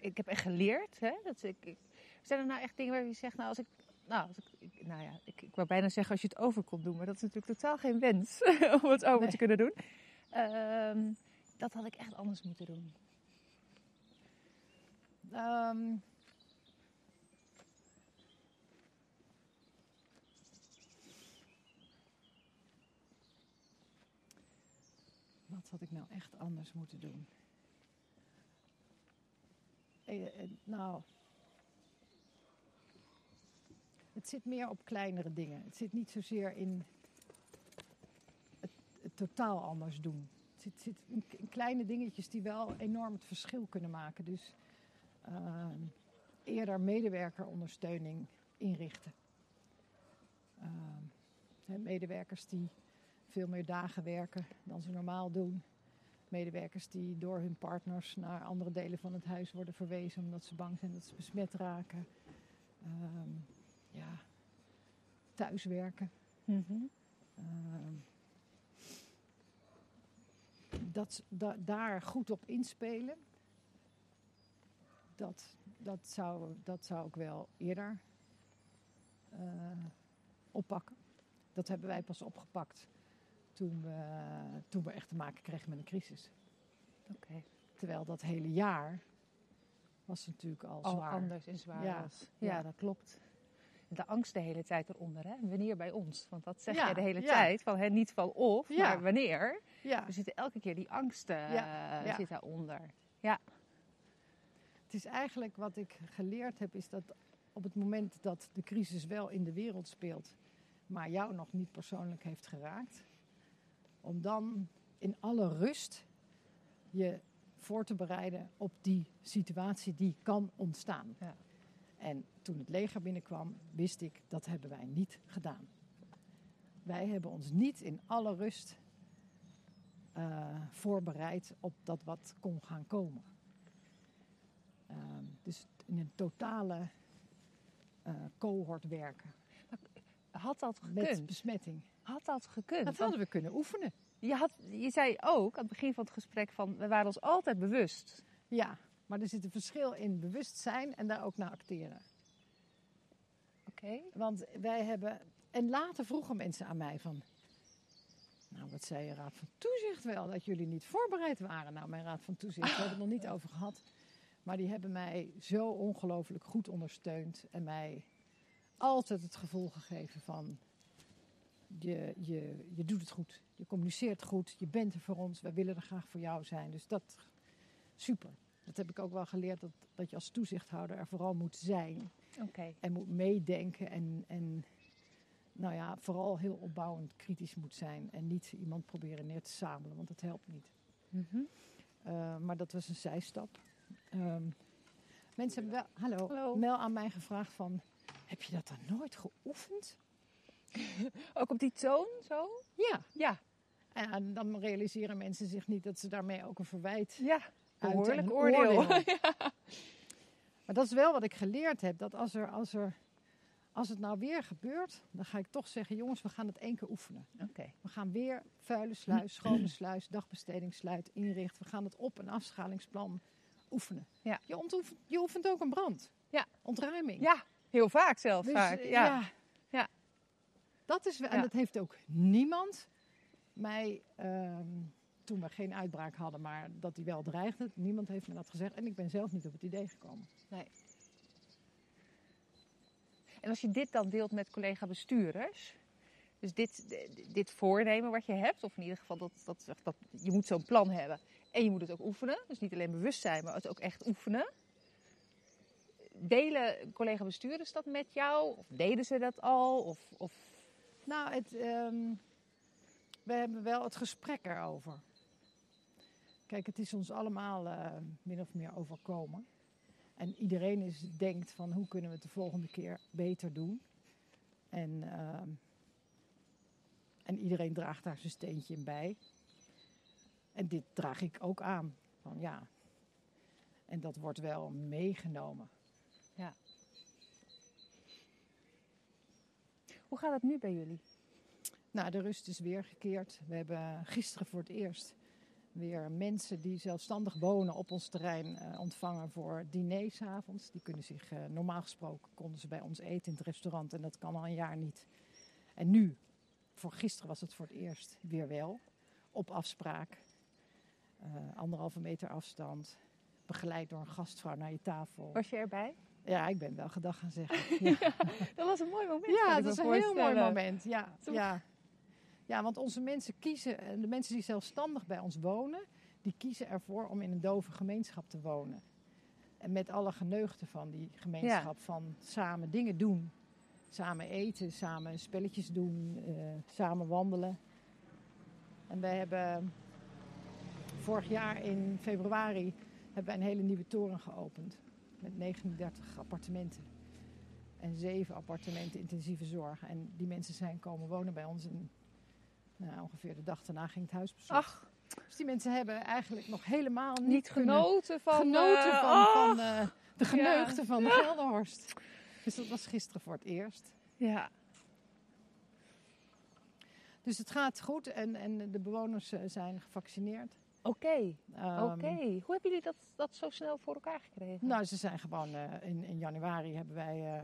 Speaker 2: ik heb echt geleerd. Hè, dat ik, ik- zijn er nou echt dingen waar je zegt, nou als ik, nou, als ik, nou ja, ik, ik wou bijna zeggen als je het over kon doen, maar dat is natuurlijk totaal geen wens om het over
Speaker 3: Nee.
Speaker 2: te kunnen doen. Ehm, dat had ik echt anders moeten doen.
Speaker 3: Ehm, wat had ik nou echt anders moeten doen? Eh, eh, nou, het zit meer op kleinere dingen. Het zit niet zozeer in het, totaal anders doen. Het zit, zit in, in kleine dingetjes die wel enorm het verschil kunnen maken. Dus ehm, eerder medewerkerondersteuning inrichten. Ehm, medewerkers die veel meer dagen werken dan ze normaal doen. Medewerkers die door hun partners naar andere delen van het huis worden verwezen omdat ze bang zijn dat ze besmet raken. Ehm, ja, thuiswerken. Ehm, dat, da- daar goed op inspelen, dat, dat, zou, dat zou ik wel eerder eh, oppakken. Dat hebben wij pas opgepakt toen we, toen we echt te maken kregen met een crisis.
Speaker 2: Oké.
Speaker 3: Terwijl dat hele jaar was natuurlijk al
Speaker 2: Al
Speaker 3: zwaar.
Speaker 2: anders en zwaar
Speaker 3: Ja,
Speaker 2: was. Ja,
Speaker 3: ja.
Speaker 2: dat klopt. De angst de hele tijd eronder, hè? Wanneer bij ons? Want dat zeg
Speaker 3: Ja,
Speaker 2: je de hele
Speaker 3: ja.
Speaker 2: tijd. Van hè, niet van of,
Speaker 3: Ja.
Speaker 2: maar wanneer.
Speaker 3: Ja,
Speaker 2: Er zitten elke keer die angsten
Speaker 3: Ja,
Speaker 2: eh,
Speaker 3: ja.
Speaker 2: zit daaronder.
Speaker 3: Het is eigenlijk wat ik geleerd heb, is dat op het moment dat de crisis wel in de wereld speelt, maar jou nog niet persoonlijk heeft geraakt, om dan in alle rust je voor te bereiden op die situatie die kan ontstaan.
Speaker 2: Ja.
Speaker 3: En toen het leger binnenkwam, wist ik dat hebben wij niet gedaan. Wij hebben ons niet in alle rust eh, voorbereid op dat wat kon gaan komen. Ehm, dus in een totale eh, cohort werken
Speaker 2: Had dat
Speaker 3: met
Speaker 2: gekund?
Speaker 3: besmetting.
Speaker 2: Had dat gekund?
Speaker 3: Dat hadden we kunnen oefenen.
Speaker 2: je, had, je zei ook aan het begin van het gesprek van we waren ons altijd bewust.
Speaker 3: Ja, maar er zit een verschil in bewustzijn en daar ook naar acteren.
Speaker 2: Oké.
Speaker 3: Want wij hebben. En later vroegen mensen aan mij van. Nou, wat zei je Raad van Toezicht wel? Dat jullie niet voorbereid waren. Nou, mijn Raad van Toezicht, daar hebben we het nog niet over gehad. Maar die hebben mij zo ongelooflijk goed ondersteund. En mij altijd het gevoel gegeven van. Je, je, je doet het goed. Je communiceert goed. Je bent er voor ons. Wij willen er graag voor jou zijn. Dus dat, super. Dat heb ik ook wel geleerd. Dat, dat je als toezichthouder er vooral moet zijn
Speaker 2: Oké.
Speaker 3: en moet meedenken en, en nou ja, vooral heel opbouwend kritisch moet zijn en niet iemand proberen neer te zamelen, want dat helpt niet.
Speaker 2: Mhm.
Speaker 3: Uh, maar dat was een zijstap. Um, mensen hebben wel, hallo,
Speaker 2: Hallo.
Speaker 3: Mel aan mij gevraagd van, heb je dat dan nooit geoefend?
Speaker 2: Ook op die toon zo?
Speaker 3: Ja.
Speaker 2: Ja.
Speaker 3: En dan realiseren mensen zich niet dat ze daarmee ook een verwijt
Speaker 2: Ja. Behoorlijk
Speaker 3: een
Speaker 2: oordeel.
Speaker 3: Maar dat is wel wat ik geleerd heb. Dat als, er, als, er, als het nou weer gebeurt, dan ga ik toch zeggen: jongens, we gaan het één keer oefenen.
Speaker 2: Oké.
Speaker 3: We gaan weer vuile sluis, schone sluis, dagbestedingssluit inrichten. We gaan het op- en afschalingsplan oefenen.
Speaker 2: Ja.
Speaker 3: Je, ontoefent, je oefent ook een brand.
Speaker 2: Ja.
Speaker 3: Ontruiming.
Speaker 2: Ja, heel vaak zelfs.
Speaker 3: Dus,
Speaker 2: vaak.
Speaker 3: eh,
Speaker 2: Ja. Ja.
Speaker 3: Dat is, en
Speaker 2: Ja.
Speaker 3: dat heeft ook niemand mij, ehm, toen we geen uitbraak hadden, maar dat die wel dreigde, niemand heeft me dat gezegd. En ik ben zelf niet op het idee gekomen.
Speaker 2: En als je dit dan deelt met collega-bestuurders, dus dit, dit voornemen wat je hebt, of in ieder geval dat, dat, dat je moet zo'n plan hebben en je moet het ook oefenen, dus niet alleen bewust zijn, maar het ook echt oefenen. delen collega-bestuurders dat met jou? Of deden ze dat al? Of, of...
Speaker 3: Nou, het, ehm, we hebben wel het gesprek erover. Kijk, het is ons allemaal eh, min of meer overkomen. En iedereen is, denkt van hoe kunnen we het de volgende keer beter doen. En, ehm, en iedereen draagt daar zijn steentje in bij. En dit draag ik ook aan. Van ja. En dat wordt wel meegenomen.
Speaker 2: Ja. Hoe gaat het nu bij jullie?
Speaker 3: Nou, de rust is weer gekeerd. We hebben gisteren voor het eerst weer mensen die zelfstandig wonen op ons terrein uh, ontvangen voor dinersavonds. Die kunnen zich, uh, normaal gesproken, konden ze bij ons eten in het restaurant en dat kan al een jaar niet. En nu, voor gisteren was het voor het eerst weer wel, op afspraak. Uh, anderhalve meter afstand, begeleid door een gastvrouw naar je tafel.
Speaker 2: Was je erbij?
Speaker 3: Ja, ik ben wel gedag gaan zeggen. Ja.
Speaker 2: dat was een mooi moment.
Speaker 3: Ja, dat was een heel mooi moment. Ja, ja. ja, want onze mensen kiezen, de mensen die zelfstandig bij ons wonen, die kiezen ervoor om in een dove gemeenschap te wonen. En met alle geneugten van die gemeenschap, ja. van samen dingen doen. Samen eten, samen spelletjes doen, uh, samen wandelen. En wij hebben vorig jaar in februari hebben wij een hele nieuwe toren geopend met 39 appartementen. En zeven appartementen intensieve zorg. En die mensen zijn komen wonen bij ons. En nou, ongeveer de dag daarna ging het huis bezoeken.
Speaker 2: Ach.
Speaker 3: Dus die mensen hebben eigenlijk nog helemaal niet,
Speaker 2: niet genoten van,
Speaker 3: genoten
Speaker 2: uh,
Speaker 3: van, van uh, de geneugten ja. van de ja. Gelderhorst. Dus dat was gisteren voor het eerst.
Speaker 2: Ja.
Speaker 3: Dus het gaat goed en, en de bewoners uh, zijn gevaccineerd.
Speaker 2: Oké, okay. um, oké. Okay. Hoe hebben jullie dat, dat zo snel voor elkaar gekregen?
Speaker 3: Nou, ze zijn gewoon uh, in, in januari hebben wij.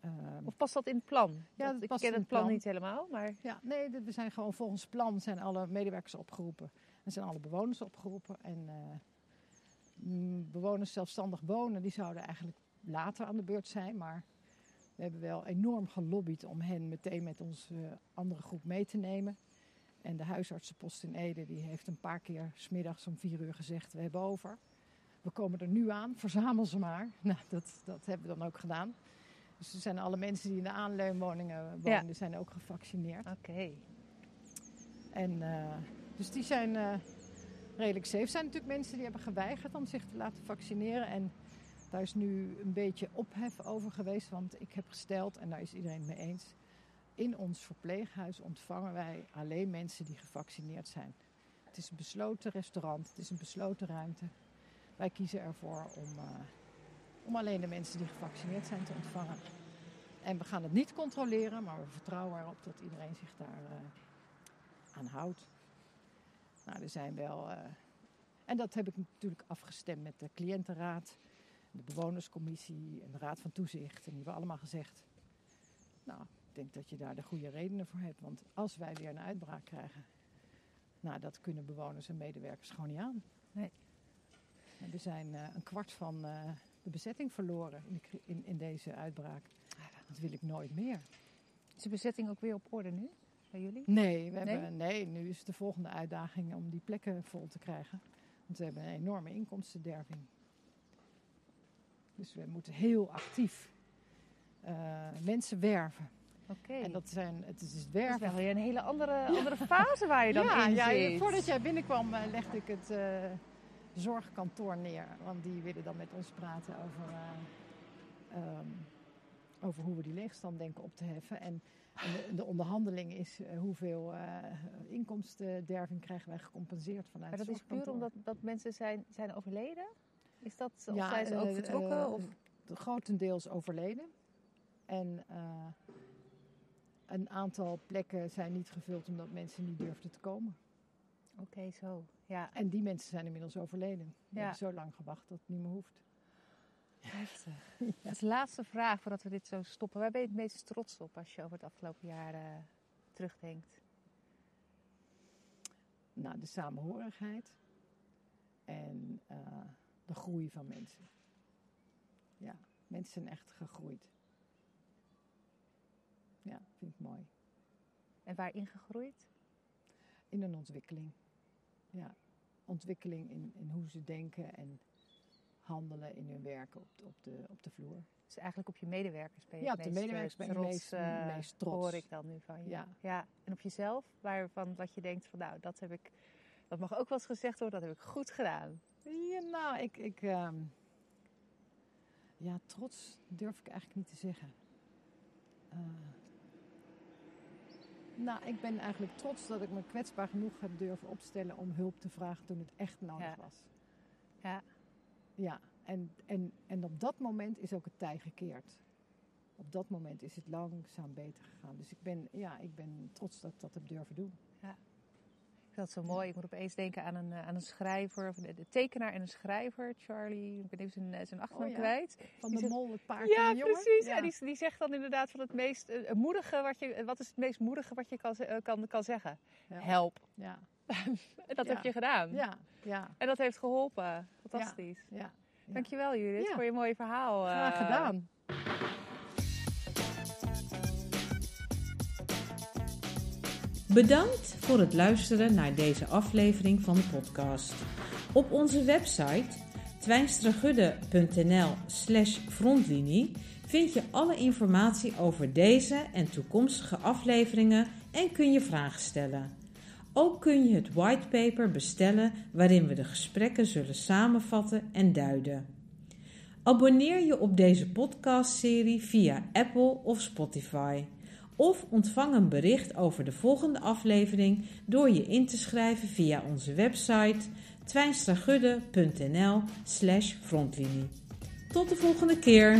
Speaker 3: Uh,
Speaker 2: um, of past dat in het plan?
Speaker 3: Ja,
Speaker 2: dat, ik ken het plan, plan, niet helemaal, maar.
Speaker 3: Ja, nee, we zijn gewoon volgens plan zijn alle medewerkers opgeroepen en zijn alle bewoners opgeroepen en uh, bewoners zelfstandig wonen, die zouden eigenlijk later aan de beurt zijn, maar we hebben wel enorm gelobbyd om hen meteen met onze andere groep mee te nemen. En de huisartsenpost in Ede die heeft een paar keer smiddags om vier uur gezegd: We hebben over. We komen er nu aan, verzamel ze maar. Nou, dat, dat hebben we dan ook gedaan. Dus er zijn alle mensen die in de aanleunwoningen wonen, ja. zijn ook gevaccineerd.
Speaker 2: Oké. Okay.
Speaker 3: En uh, dus die zijn uh, redelijk safe. Er zijn natuurlijk mensen die hebben geweigerd om zich te laten vaccineren. En daar is nu een beetje ophef over geweest. Want ik heb gesteld, en daar is iedereen het mee eens in ons verpleeghuis ontvangen wij alleen mensen die gevaccineerd zijn. Het is een besloten restaurant, het is een besloten ruimte. Wij kiezen ervoor om, uh, om alleen de mensen die gevaccineerd zijn te ontvangen. En we gaan het niet controleren, maar we vertrouwen erop dat iedereen zich daar uh, aan houdt. Nou, er zijn wel. Uh, en dat heb ik natuurlijk afgestemd met de cliëntenraad, de bewonerscommissie en de raad van toezicht. En die hebben allemaal gezegd. Nou, denk dat je daar de goede redenen voor hebt. Want als wij weer een uitbraak krijgen, nou, dat kunnen bewoners en medewerkers gewoon niet aan.
Speaker 2: Nee.
Speaker 3: En we zijn uh, een kwart van uh, de bezetting verloren in, de, in, in, deze uitbraak. Dat wil ik nooit meer.
Speaker 2: Is de bezetting ook weer op orde nu bij jullie?
Speaker 3: Nee, we hebben, nee? nee, nu is de volgende uitdaging om die plekken vol te krijgen. Want we hebben een enorme inkomstenderving. Dus we moeten heel actief uh, mensen werven.
Speaker 2: Okay.
Speaker 3: En dat zijn, het is het werven.
Speaker 2: Dat is wel weer een hele andere, andere fase waar je dan
Speaker 3: ja,
Speaker 2: in
Speaker 3: ja,
Speaker 2: zit.
Speaker 3: Voordat jij binnenkwam uh, legde ik het uh, zorgkantoor neer. Want die willen dan met ons praten over, uh, um, over hoe we die leegstand denken op te heffen. En, en de, de, onderhandeling is hoeveel inkomstenderving krijgen wij gecompenseerd vanuit
Speaker 2: Maar dat
Speaker 3: het
Speaker 2: is puur omdat dat mensen zijn, zijn overleden? Is dat, of
Speaker 3: ja,
Speaker 2: zijn ze ook vertrokken? of?
Speaker 3: Grotendeels overleden. En een aantal plekken zijn niet gevuld omdat mensen niet durfden te komen.
Speaker 2: Oké, okay, zo. Ja.
Speaker 3: En die mensen zijn inmiddels overleden. Die ja. hebben zo lang gewacht dat het niet meer hoeft.
Speaker 2: Heftig. Ja. De laatste vraag voordat we dit zo stoppen. Waar ben je het meest trots op als je over het afgelopen jaar uh, terugdenkt?
Speaker 3: Nou, de samenhorigheid en uh, de groei van mensen. Ja, mensen zijn echt gegroeid. Ja, vind ik mooi.
Speaker 2: En waarin gegroeid?
Speaker 3: In een ontwikkeling. Ja, ontwikkeling in, in hoe ze denken en handelen in hun werk op, de- op, de, op de vloer.
Speaker 2: Dus eigenlijk op je medewerkers ben je
Speaker 3: Ja, op de
Speaker 2: meest,
Speaker 3: medewerkers
Speaker 2: eh,
Speaker 3: ben je
Speaker 2: trots,
Speaker 3: meest-
Speaker 2: eh,
Speaker 3: meest trots.
Speaker 2: hoor ik dan nu van je.
Speaker 3: Ja.
Speaker 2: ja. En op jezelf, waarvan wat je denkt van nou, dat heb ik, dat mag ook wel eens gezegd worden, dat heb ik goed gedaan.
Speaker 3: Ja, nou, ik, ik ehm, ja, trots durf ik eigenlijk niet te zeggen. Eh, nou, ik ben eigenlijk trots dat ik me kwetsbaar genoeg heb durven opstellen om hulp te vragen toen het echt nodig
Speaker 2: Ja.
Speaker 3: was.
Speaker 2: Ja.
Speaker 3: Ja, en, en, en op dat moment is ook het tij gekeerd. Op dat moment is het langzaam beter gegaan. Dus ik ben, ja, ik ben trots dat ik dat heb durven doen.
Speaker 2: Ik dat zo mooi. Ik moet opeens denken aan een, eh, aan een schrijver, of tekenaar en een schrijver, Charlie, ik ben even zijn, eh, zijn achternaam
Speaker 3: Oh ja.
Speaker 2: kwijt.
Speaker 3: Van de
Speaker 2: zegt-
Speaker 3: mol, het paard
Speaker 2: Ja,
Speaker 3: en de jongen.
Speaker 2: precies.
Speaker 3: Ja.
Speaker 2: En die, die zegt dan inderdaad van het meest eh, moedige wat je, wat is het meest moedige wat je kan, kan, kan zeggen?
Speaker 3: Ja.
Speaker 2: Help.
Speaker 3: Ja,
Speaker 2: En dat heb je gedaan.
Speaker 3: ja, ja,
Speaker 2: En dat heeft geholpen. Fantastisch.
Speaker 3: ja.
Speaker 2: Dankjewel Judith voor je mooie verhaal.
Speaker 3: Graag gedaan.
Speaker 1: Bedankt voor het luisteren naar deze aflevering van de podcast. Op onze website twijnstragudde.nl slash frontlinie vind je alle informatie over deze en toekomstige afleveringen en kun je vragen stellen. Ook kun je het whitepaper bestellen waarin we de gesprekken zullen samenvatten en duiden. Abonneer je op deze podcastserie via Apple of Spotify. Of ontvang een bericht over de volgende aflevering door je in te schrijven via onze website twijnstragudde.nl slash frontlinie. Tot de volgende keer!